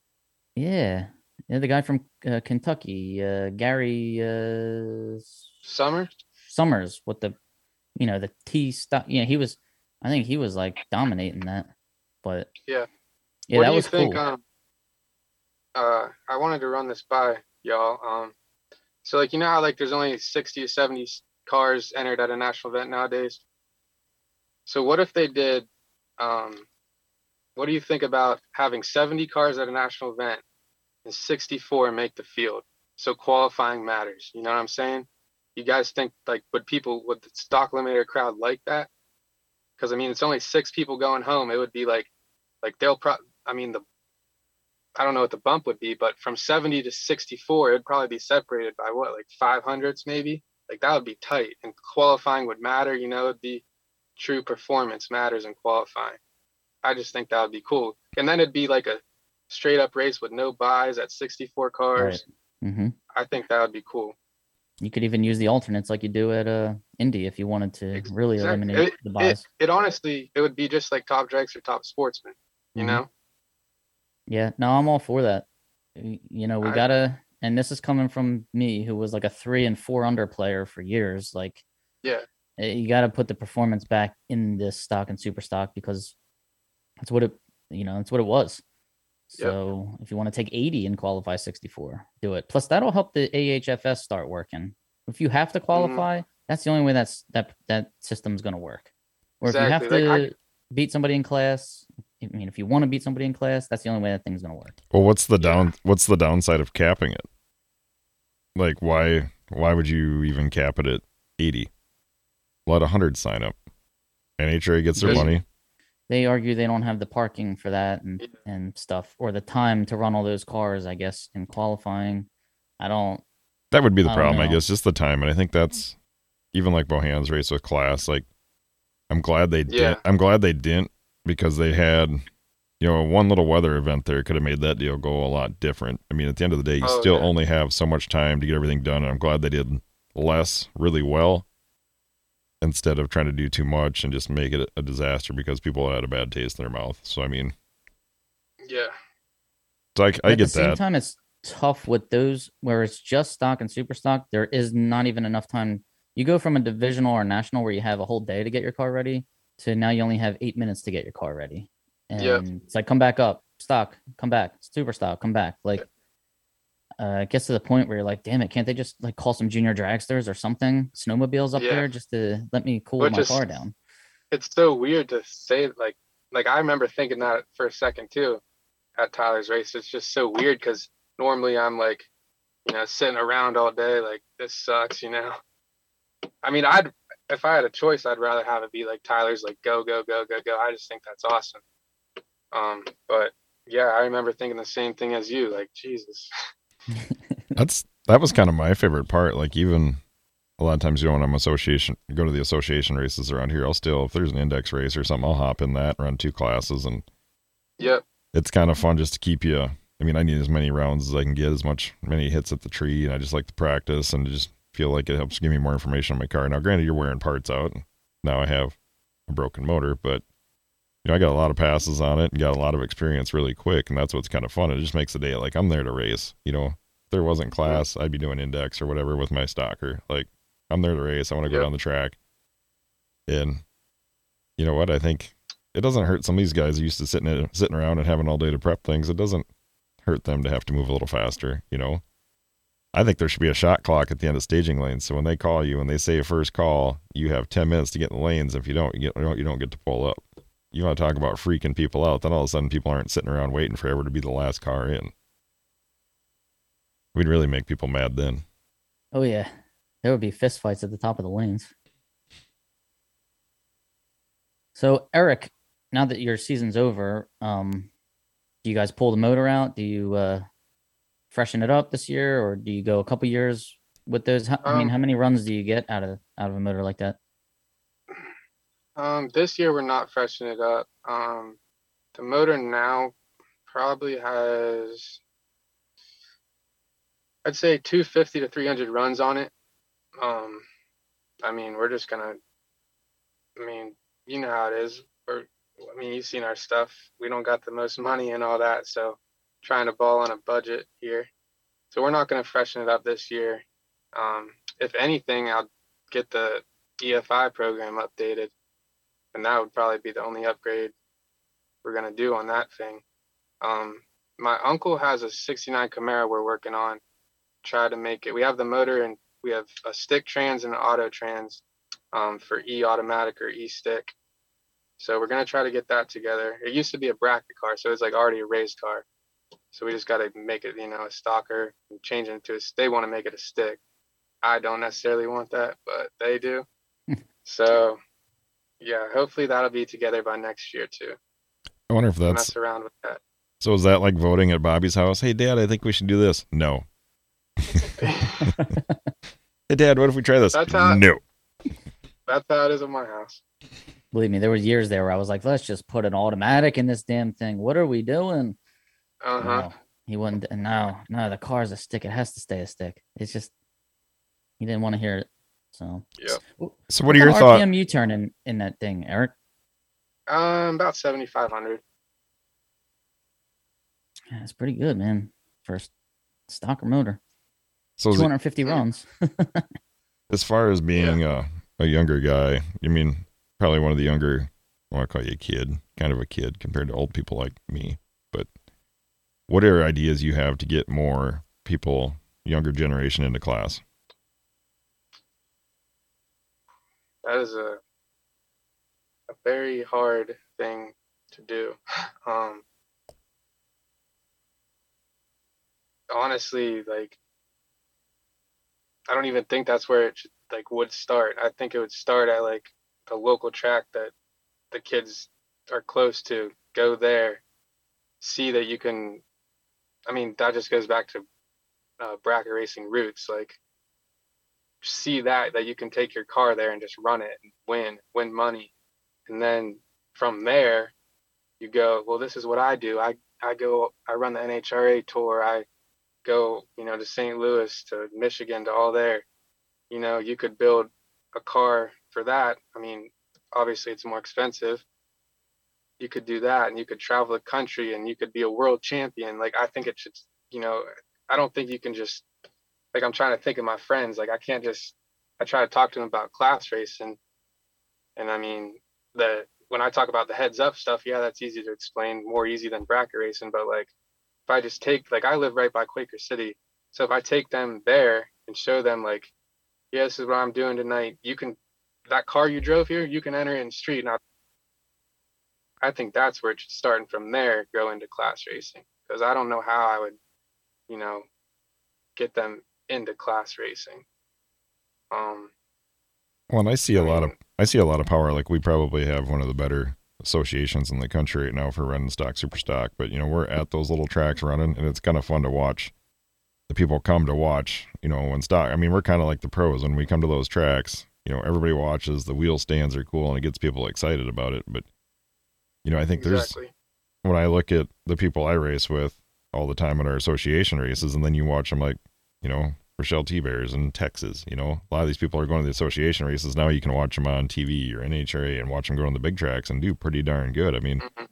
Yeah. Yeah, the guy from uh, Kentucky, uh, Gary uh,
Summer.
Summers, with the, you know, the T stock. Yeah, he was. I think he was like dominating that. But
Yeah.
yeah,
what
that
you
was
think?
cool.
Um, uh, I wanted to run this by y'all. Um, so like you know how like there's only 60 or 70 s- cars entered at a national event nowadays. So what if they did? Um, what do you think about having 70 cars at a national event and 64 make the field? So qualifying matters. You know what I'm saying? You guys think like would people would the stock eliminator crowd like that? Because I mean it's only six people going home. It would be like like they'll pro I mean the I don't know what the bump would be, but from 70 to 64, it'd probably be separated by what, like 500s maybe? Like that would be tight. And qualifying would matter, you know, it'd be true performance matters in qualifying. I just think that would be cool. And then it'd be like a straight up race with no buys at 64 cars.
hmm
I think that would be cool.
You could even use the alternates like you do at uh Indy if you wanted to
Ex-
really
exactly.
eliminate the
It,
buys.
it honestly, it would be just like top drakes or top sportsmen, you
Mhm.
know?
Yeah, no, I'm all for that. You know, we
I-
gotta, and this is coming from me, who was like a three and four under player for years. Like,
Yeah.
eh, you gotta put the performance back in this stock and super stock because that's what it, you know, that's what it was.
Yep.
So if you want to take 80 and qualify 64, do it. Plus, that'll help the AHFS start working. If you have
Mm-hmm.
to qualify, that's the only way that's that that system's gonna work. Or if you
Exactly,
have to
like, I-
beat somebody in class, I mean, if you want to beat somebody in class, that's the only way that thing's gonna work.
Well, what's the
Yeah.
down? What's the downside of capping it? Like, why? Why would you even cap it at eighty? Let hundred sign up. NHRA gets their
Because-
money.
They argue they don't have the parking for that and,
Yeah.
and stuff or the time to run all those cars i guess in qualifying i don't
That would be the
I
problem, I guess, just the time. And I think that's even like Bohan's race with class. Like, I'm glad they
Yeah.
did. I'm glad they didn't because they had, you know, one little weather event there could have made that deal go a lot different. I mean, at the end of the day, you
Oh,
still
yeah.
only have so much time to get everything done. And I'm glad they did less really well instead of trying to do too much and just make it a disaster because people had a bad taste in their mouth. So, I mean,
Yeah.
so I, I
at the same
that.
time it's tough with those where it's just stock and super stock there is not even enough time you go from a divisional or national where you have a whole day to get your car ready to now you only have eight minutes to get your car ready. And
Yep.
it's like come back up, stock, come back, super stock, come back. Like uh it gets to the point where you're like, damn it, can't they just like call some junior dragsters or something, snowmobiles up
Yeah.
there just to let me cool
Which
my
is-
car down?
It's so weird to say like like I remember thinking that for a second too at Tyler's race. It's just so weird because normally I'm like, you know, sitting around all day like this sucks, you know. I mean, I'd if I had a choice, I'd rather have it be like Tyler's like go go go go go. I just think that's awesome. Um, but yeah, I remember thinking the same thing as you. Like Jesus. [LAUGHS] [LAUGHS]
That's that was kind of my favorite part. Like even a lot of times, you know, when I'm association, go to the association races around here, I'll still if there's an index race or something, I'll hop in that, run two classes, and
Yep.
it's kind of fun just to keep you. I mean, I need as many rounds as I can get, as much many hits at the tree, and I just like to practice and just feel like it helps give me more information on my car. Now, granted, you're wearing parts out. Now I have a broken motor, but you know, I got a lot of passes on it and got a lot of experience really quick, and that's what's kind of fun. It just makes the day like I'm there to race. You know, if there wasn't class, I'd be doing index or whatever with my stocker. Like I'm there to race. I want to go
Yep.
down the track, and you know what? I think it doesn't hurt some of these guys used to sitting in, sitting around and having all day to prep things. It doesn't hurt them to have to move a little faster. You know, I think there should be a shot clock at the end of staging lanes. So when they call you and they say first call, you have ten minutes to get in the lanes. If you don't, you, get, you don't, you don't get to pull up. You want to talk about freaking people out? Then all of a sudden, people aren't sitting around waiting forever to be the last car in. We'd really make people mad then.
Oh yeah. There would be fist fights at the top of the lanes. So Eric, now that your season's over, um, do you guys pull the motor out? Do you uh freshen it up this year or do you go a couple years with those? How, I mean,
Um,
how many runs do you get out of out of a motor like that?
Um, this year we're not freshening it up. Um, the motor now probably has, I'd say 250 to 300 runs on it. Um, I mean, we're just gonna, I mean, you know how it is. We're, I mean, you've seen our stuff. We don't got the most money and all that, so trying to ball on a budget here. So we're not gonna freshen it up this year. Um, if anything, I'll get the EFI program updated and that would probably be the only upgrade we're gonna do on that thing. Um, my uncle has a '69 Camaro we're working on. Try to make it. We have the motor and we have a stick trans and an auto trans um, for E automatic or E stick. So we're gonna try to get that together. It used to be a bracket car, so it's like already a raised car. So we just gotta make it, you know, a stocker and change it into a. They want to make it a stick. I don't necessarily want that, but they do. [LAUGHS] so yeah, hopefully that'll be together by next year too.
I wonder if that's
Mess around with that.
so. Is that like voting at Bobby's house? Hey, Dad, I think we should do this. No. [LAUGHS] Hey, Dad, what if we try this?
That's how-
no.
That's how it is at my house.
Believe me, there was years there where I was like, let's just put an automatic in this damn thing. What are we doing?
Uh huh.
No, he wouldn't. No, no, the car's a stick. It has to stay a stick. It's just he didn't want to hear it. So,
Yeah.
So, what are your
kind of
thoughts?
RPM you turn in in that thing, Eric?
Um, about seventy five hundred.
Yeah, it's pretty good, man. First stocker motor,
So, is
two
it-
hundred fifty rounds. [LAUGHS]
as far as being a, a younger guy, you mean probably one of the younger, I want to call you a kid, kind of a kid compared to old people like me. But what are ideas you have to get more people, younger generation into class?
That is a a very hard thing to do. Um, honestly, like I don't even think that's where it should, like would start. I think it would start at like the local track that the kids are close to. Go there, see that you can. I mean, that just goes back to uh, bracket racing roots. Like, see that that you can take your car there and just run it and win, win money, and then from there, you go. Well, this is what I do. I I go. I run the NHRA tour. I go, you know, to St. Louis, to Michigan, to all there. You know, you could build a car for that. I mean, obviously it's more expensive. You could do that and you could travel the country and you could be a world champion. Like I think it should, you know, I don't think you can just like I'm trying to think of my friends. Like I can't just I try to talk to them about class racing, and I mean the when I talk about the heads up stuff, yeah, that's easy to explain, more easy than bracket racing. But like, if I just take like I live right by Quaker City, so if I take them there and show them like, yeah, this is what I'm doing tonight. You can that car you drove here, you can enter in the street. And I, think that's where it should from there go into class racing because I don't know how I would, you know, get them into class racing. Um,
Well, and I see a
I
lot of I see a lot of power. Like we probably have one of the better associations in the country right now for running stock, super stock. But you know, we're at those little tracks running, and it's kind of fun to watch. The people come to watch. You know, when stock. I mean, we're kind of like the pros when we come to those tracks. You know, everybody watches. The wheel stands are cool, and it gets people excited about it. But you know, I think there's when I look at the people I race with all the time at our association races, and then you watch them like, you know, Rochelle T Bears in Texas. You know, a lot of these people are going to the association races now. You can watch them on TV or NHRA and watch them go on the big tracks and do pretty darn good. I mean,
Mhm.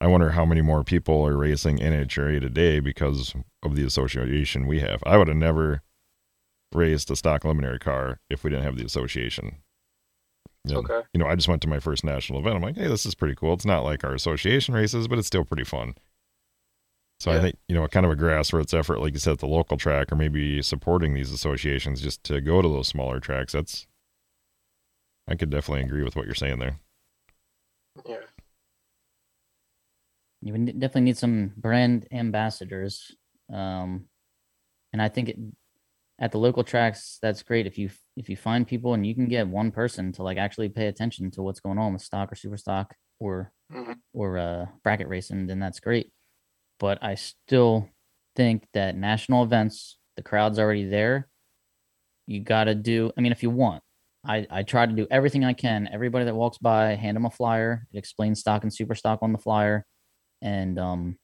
I wonder how many more people are racing NHRA today because of the association we have. I would have never raced a stock eliminator car if we didn't have the association. And,
Okay.
You know, I just went to my first national event. I'm like, hey, this is pretty cool. It's not like our association races, but it's still pretty fun. So I think, you know, kind of a grassroots effort, like you said, at the local track, or maybe supporting these associations just to go to those smaller tracks. That's, I could definitely agree with what you're saying there.
Yeah.
You would definitely need some brand ambassadors. Um, and I think it, at the local tracks, that's great if you if you find people and you can get one person to like actually pay attention to what's going on with stock or super stock or
Mhm.
or uh, bracket racing, then that's great. But I still think that national events, the crowd's already there. You got to do. I mean, if you want, I I try to do everything I can. Everybody that walks by, hand them a flyer. It explains stock and super stock on the flyer, and um,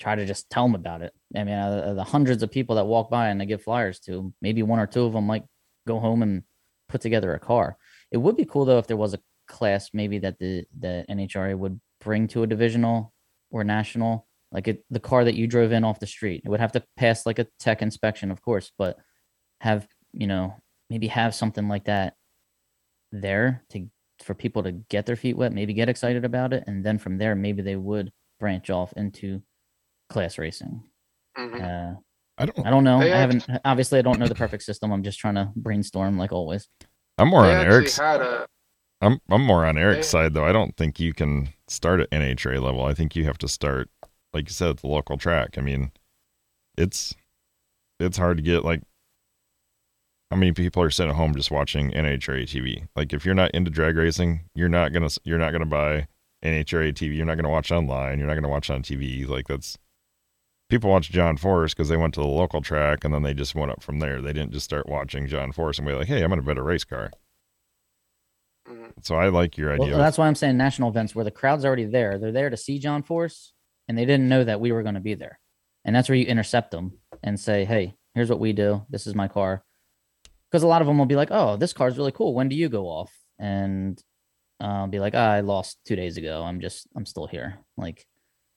try to just tell them about it. I mean, uh, the hundreds of people that walk by and I give flyers to, maybe one or two of them might go home and put together a car. It would be cool though if there was a class maybe that the the NHRA would bring to a divisional or national, like it, the car that you drove in off the street. It would have to pass like a tech inspection, of course, but have you know maybe have something like that there to for people to get their feet wet, maybe get excited about it, and then from there maybe they would branch off into class racing.
Mhm.
Uh,
I don't,
I don't know. I haven't obviously I don't know the perfect system. I'm just trying to brainstorm like always.
I'm more
They
on Eric's.
had a
I'm I'm more on Eric's
They-
side though. I don't think you can start at NHRA level. I think you have to start, like you said, at the local track. I mean, it's it's hard to get like how many people are sitting at home just watching NHRA TV. Like if you're not into drag racing, you're not gonna you're not gonna buy NHRA TV. You're not gonna watch online. You're not gonna watch on TV. Like that's people watch John Force because they went to the local track and then they just went up from there. They didn't just start watching John Force and be like, hey, I'm gonna bet a race car.
mhm.
So I like your idea. of-
that's why I'm saying national events where the crowd's already there. They're there to see John Force, and they didn't know that we were going to be there. And that's where you intercept them and say, "Hey, here's what we do. This is my car." Because a lot of them will be like, "Oh, this car's really cool. When do you go off?" And I'll be like, "Ah, "I lost two days ago. I'm just, I'm still here." Like,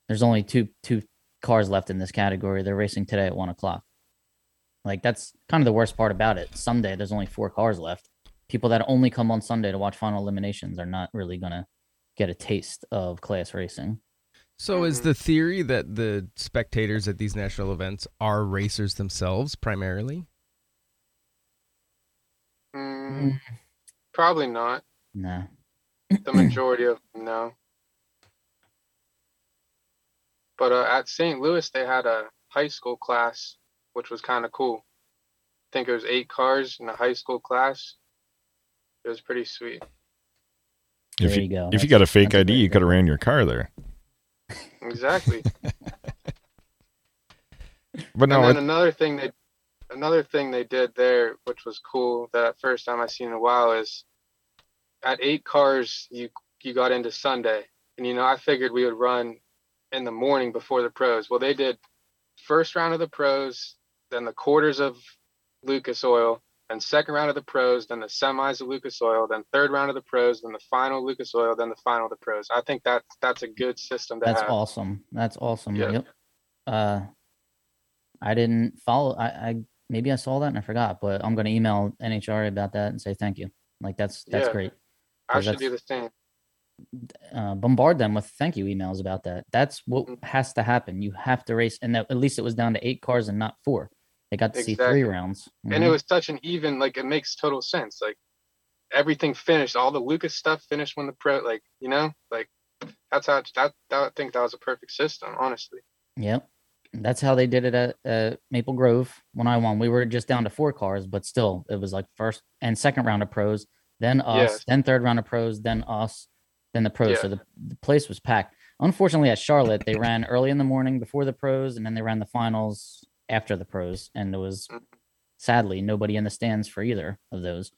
there's only two two cars left in this category. They're racing today at one o'clock. Like that's kind of the worst part about it. Sunday, there's only four cars left people that only come on Sunday to watch final eliminations are not really gonna get a taste of class racing.
So is
Mhm.
the theory that the spectators at these national events are racers themselves primarily?
Mm, probably not.
Nah.
The majority of them, no. But uh, at St. Louis, they had a high school class, which was kind of cool. I think it was eight cars in a high school class. It was pretty sweet.
If
there
you,
you, go.
if you got a fake ID, you could have ran your car there.
Exactly. [LAUGHS]
But no,
and then
it,
another thing they another thing they did there, which was cool, that first time I seen in a while is at eight cars you you got into Sunday. And you know, I figured we would run in the morning before the pros. Well they did first round of the pros, then the quarters of Lucas Oil, then second round of the pros, then the semis of Lucas Oil, then third round of the pros, then the final Lucas Oil, then the final of the pros. I think that that's a good system
That's
have.
awesome. That's awesome.
Yeah.
Yep. Uh, I didn't follow. I, I maybe I saw that and I forgot, but I'm gonna email NHRA about that and say thank you. Like that's that's
Yeah.
great.
I should do the same.
uh, bombard them with thank you emails about that. That's what
Mm.
has to happen. You have to race, and that, at least it was down to eight cars and not four. They got to see three rounds.
And it was such an even, like it makes total sense. Like everything finished, all the Lucas stuff finished when the pro, like you know, like that's how that, that I think that was a perfect system, honestly.
Yep. That's how they did it at uh, Maple Grove when I won. We were just down to four cars, but still, it was like first and second round of pros, then us,
Yes.
then third round of pros, then us, then the pros. So the, the place was packed. Unfortunately, at Charlotte, they ran early in the morning before the pros, and then they ran the finals after the pros. And there was
Mhm.
sadly nobody in the stands for either of those.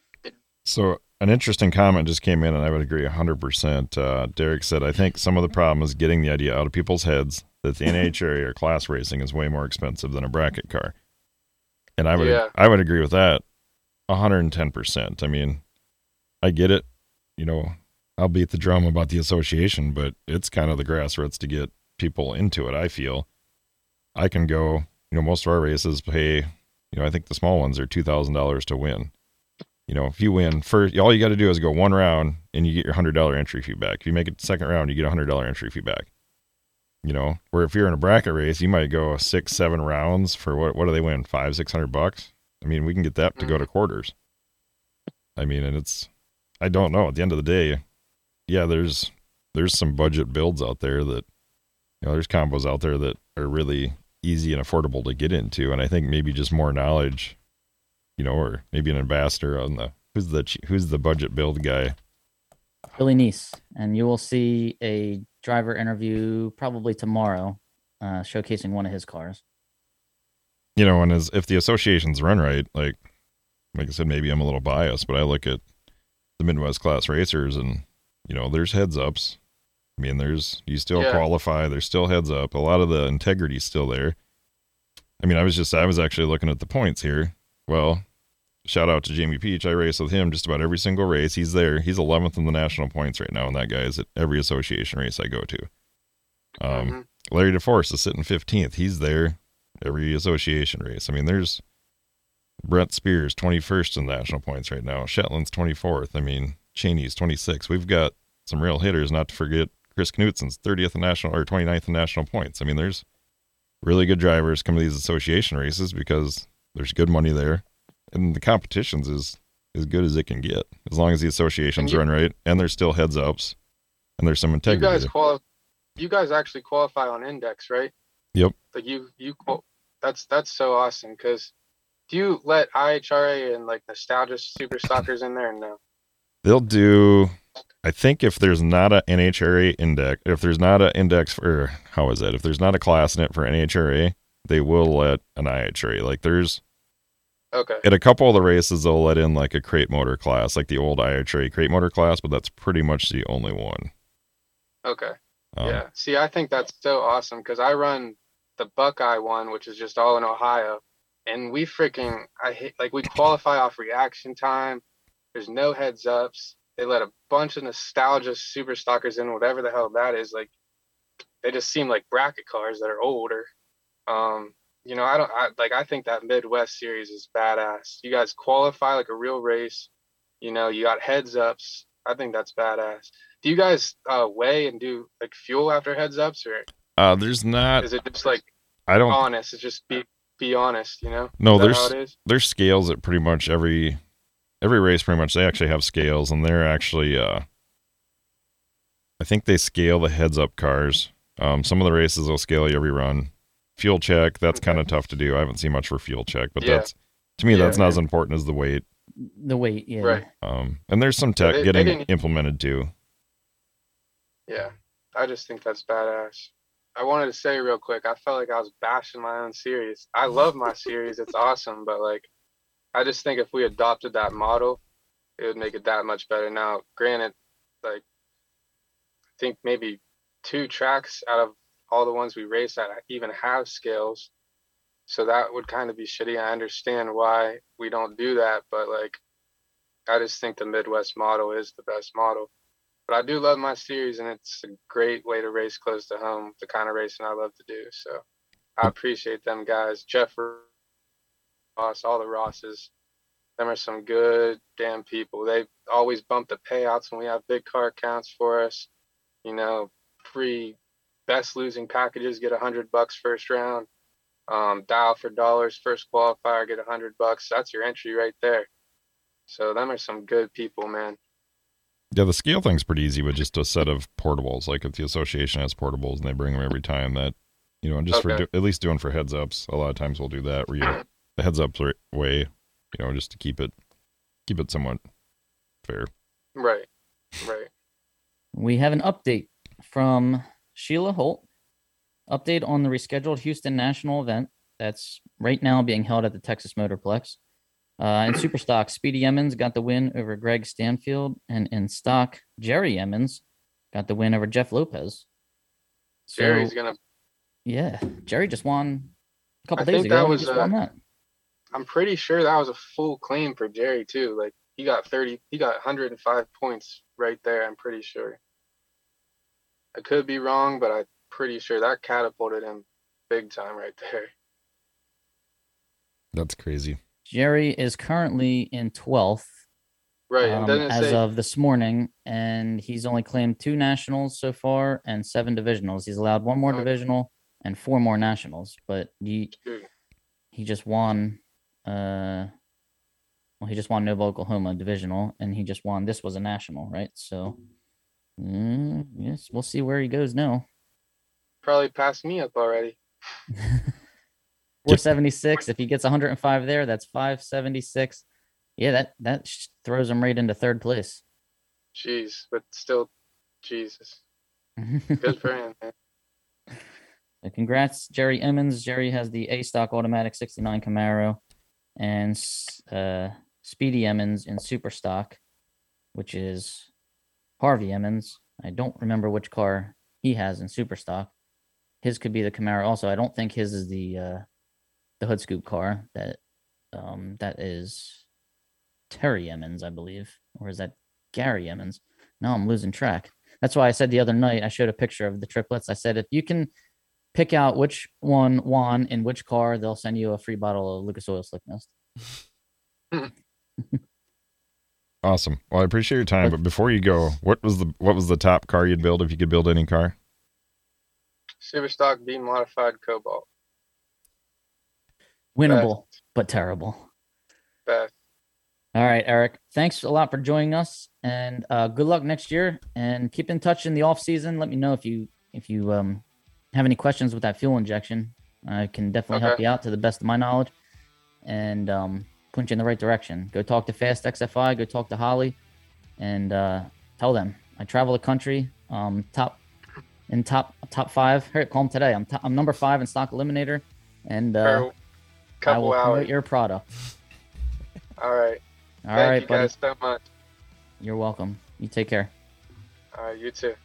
So an interesting comment just came in, and I would agree 100%. Uh, Derek said, I think some of the problem is getting the idea out of people's heads that the [LAUGHS] NHRA or class racing is way more expensive than a bracket car. And I would
Yeah.
I would agree with that 110%. I mean, I get it. You know, I'll beat the drum about the association, but it's kind of the grassroots to get people into it, I feel. I can go, you know, most of our races pay, you know, I think the small ones are $2,000 to win you know, if you win first, all you got to do is go one round and you get your hundred dollar entry fee back. If you make it second round, you get a hundred dollar entry fee back. You know, where if you're in a bracket race, you might go six, seven rounds for what? What do they win? Five, six hundred bucks. I mean, we can get that to go to mm. quarters. I mean, and it's, I don't know. At the end of the day, yeah, there's there's some budget builds out there that, you know, there's combos out there that are really easy and affordable to get into, and I think maybe just more knowledge you know, or maybe an ambassador on the who's the who's the budget build guy.
Billy Nice, and you will see a driver interview probably tomorrow, uh, showcasing one of his cars.
You know, and as if the associations run right, like like I said, maybe I'm a little biased, but I look at the Midwest class racers, and you know, there's heads ups. I mean, there's you still
Yeah.
qualify. There's still heads up. A lot of the integrity's still there. I mean, I was just I was actually looking at the points here. Well, shout out to Jamie Peach. I race with him just about every single race. He's there. He's 11th in the national points right now, and that guy is at every association race I go to. Um,
Mhm.
Larry DeForest is sitting 15th. He's there every association race. I mean, there's Brent Spears 21st in national points right now. Shetland's 24th. I mean, Cheney's 26th. We've got some real hitters. Not to forget Chris Knutson's 30th in national or 29th in national points. I mean, there's really good drivers come to these association races because there's good money there, and the competitions is as good as it can get as long as the associations
you-
run right and there's still heads ups and there's some integrity.
You
guys
quali- You guys actually qualify on index, right?
Yep.
Like you, you. That's that's so awesome because do you let IHRA and like nostalgia super stockers in there? No.
They'll do. I think if there's not a NHRA index, if there's not an index for how is it? If there's not a class in it for NHRA, they will let an IHRA. Like there's
Okay.
at a couple of the races they'll let in like a crate motor class, like the old IHRA crate motor class, but that's pretty much the only one.
Okay.
Um,
yeah. See, I think that's so awesome because I run the Buckeye one, which is just all in Ohio, and we freaking I hate like we qualify off reaction time. There's no heads ups. They let a bunch of nostalgia super stockers in, whatever the hell that is. Like they just seem like bracket cars that are older. Um, you know, I don't I, like. I think that Midwest series is badass. You guys qualify like a real race. You know, you got heads ups. I think that's badass. Do you guys uh, weigh and do like fuel after heads ups, or
Uh, there's not.
is it just like
I don't.
honest? It's just be be honest, you know?
No, there's
how it is?
there's scales at pretty much every every race. Pretty much, they actually have scales, and they're actually. uh I think they scale the heads up cars. Um, some of the races will scale you every run. Fuel check, that's
Okay.
kind of tough to do. I haven't seen much for fuel check, but
Yeah.
that's to me
Yeah,
that's not
yeah.
as important as the weight.
The weight, yeah.
Right.
Um, and there's some tech
they- they
getting
didn't-
implemented too.
Yeah, I just think that's badass. I wanted to say real quick, I felt like I was bashing my own series. I love my series; it's awesome, but like, I just think if we adopted that model, it would make it that much better. Now, granted, like, I think maybe two tracks out of all the ones we race at even have scales, so that would kind of be shitty. I understand why we don't do that, but like, I just think the Midwest model is the best model. But I do love my series, and it's a great way to race close to home, the kind of racing I love to do. So I appreciate them guys. Jeff Ross, all the Rosses. Them are some good damn people. They always bump the payouts when we have big car counts for us. You know, free best losing packages get a hundred bucks first round. Um, dial for dollars first qualifier get a hundred bucks. That's your entry right there. So them are some good people, man.
Yeah, the scale thing's pretty easy with just a set of portables. Like if the association has portables and they bring them every time, that you know, and just for do, at least doing for heads ups. A lot of times we'll do that where you [CLEARS THROAT] the heads up way, you know, just to keep it keep it somewhat fair.
Right, right.
We have an update from Sheila Holt. Update on the rescheduled Houston National event that's right now being held at the Texas Motorplex. Uh, in super stock, Speedy Emmons got the win over Greg Stanfield, and in stock, Jerry Emmons got the win over Jeff Lopez. So,
Jerry's gonna.
yeah, Jerry just won a couple
I
days
think
ago.
that
and he
was,
just
uh,
won that.
I'm pretty sure that was a full claim for Jerry too. Like he got 30, he got 105 points right there. I'm pretty sure. I could be wrong, but I'm pretty sure that catapulted him big time right there.
That's crazy.
Jerry is currently in 12th
Right,
um,
and
as
say
of this morning, and he's only claimed two nationals so far and seven divisionals. He's allowed one more
Okay.
divisional and four more nationals, but he
Shoot.
he just won. Uh, well, he just won Noble Oklahoma divisional, and he just won. This was a national, right? So, mm, yes, we'll see where he goes now.
probably passed me up already? [LAUGHS]
476. If he gets 105 there, that's 576. Yeah, that that throws him right into third place.
Jeez, but still, Jesus, [LAUGHS] good for him. Man.
So congrats, Jerry Emmons. Jerry has the A stock automatic 69 Camaro, and uh, Speedy Emmons in super stock, which is Harvey Emmons. I don't remember which car he has in super stock. His could be the Camaro. Also, I don't think his is the uh, the hood scoop car. That um, that is Terry Emmons, I believe, or is that Gary Emmons? No, I'm losing track. That's why I said the other night. I showed a picture of the triplets. I said if you can pick out which one won in which car, they'll send you a free bottle of Lucas Oil Slick Mist. [LAUGHS]
Awesome. Well, I appreciate your time,
But-
but before you go, what was the what was the top car you'd build if you could build any car?
Silverstock B modified Cobalt.
Winnable, but terrible.
Best.
All right, Eric. Thanks a lot for joining us, and uh, good luck next year. And keep in touch in the off season. Let me know if you if you um, have any questions with that fuel injection. I can definitely help you out to the best of my knowledge, and um, point you in the right direction. Go talk to Fast XFI. Go talk to Holley, and uh, tell them I travel the country. Um, top in top top five. Here, call them today. I'm top, I'm number five in stock eliminator, and uh, I will promote your product.
All right.
All
Thank
right,
you
buddy.
guys so much.
You're welcome. You take care.
All right, you too.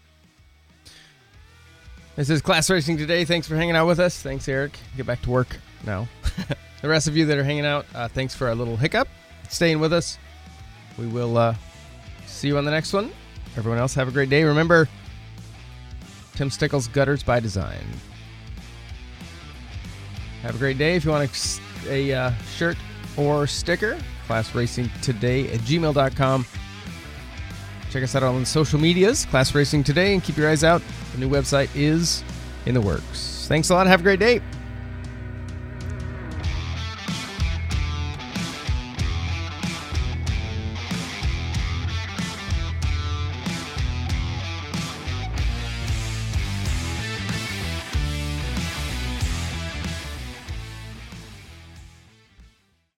This is Class Racing Today. Thanks for hanging out with us. Thanks, Eric. Get back to work now. [LAUGHS] the rest of you that are hanging out, uh, thanks for a little hiccup. Staying with us. We will uh, see you on the next one. Everyone else, have a great day. Remember, Tim Stickles Gutters by Design. Have a great day. If you want a, a uh, shirt or sticker, Class Racing Today at gmail.com. Check us out on social medias, Class Racing Today, and keep your eyes out. The new website is in the works. Thanks a lot. Have a great day.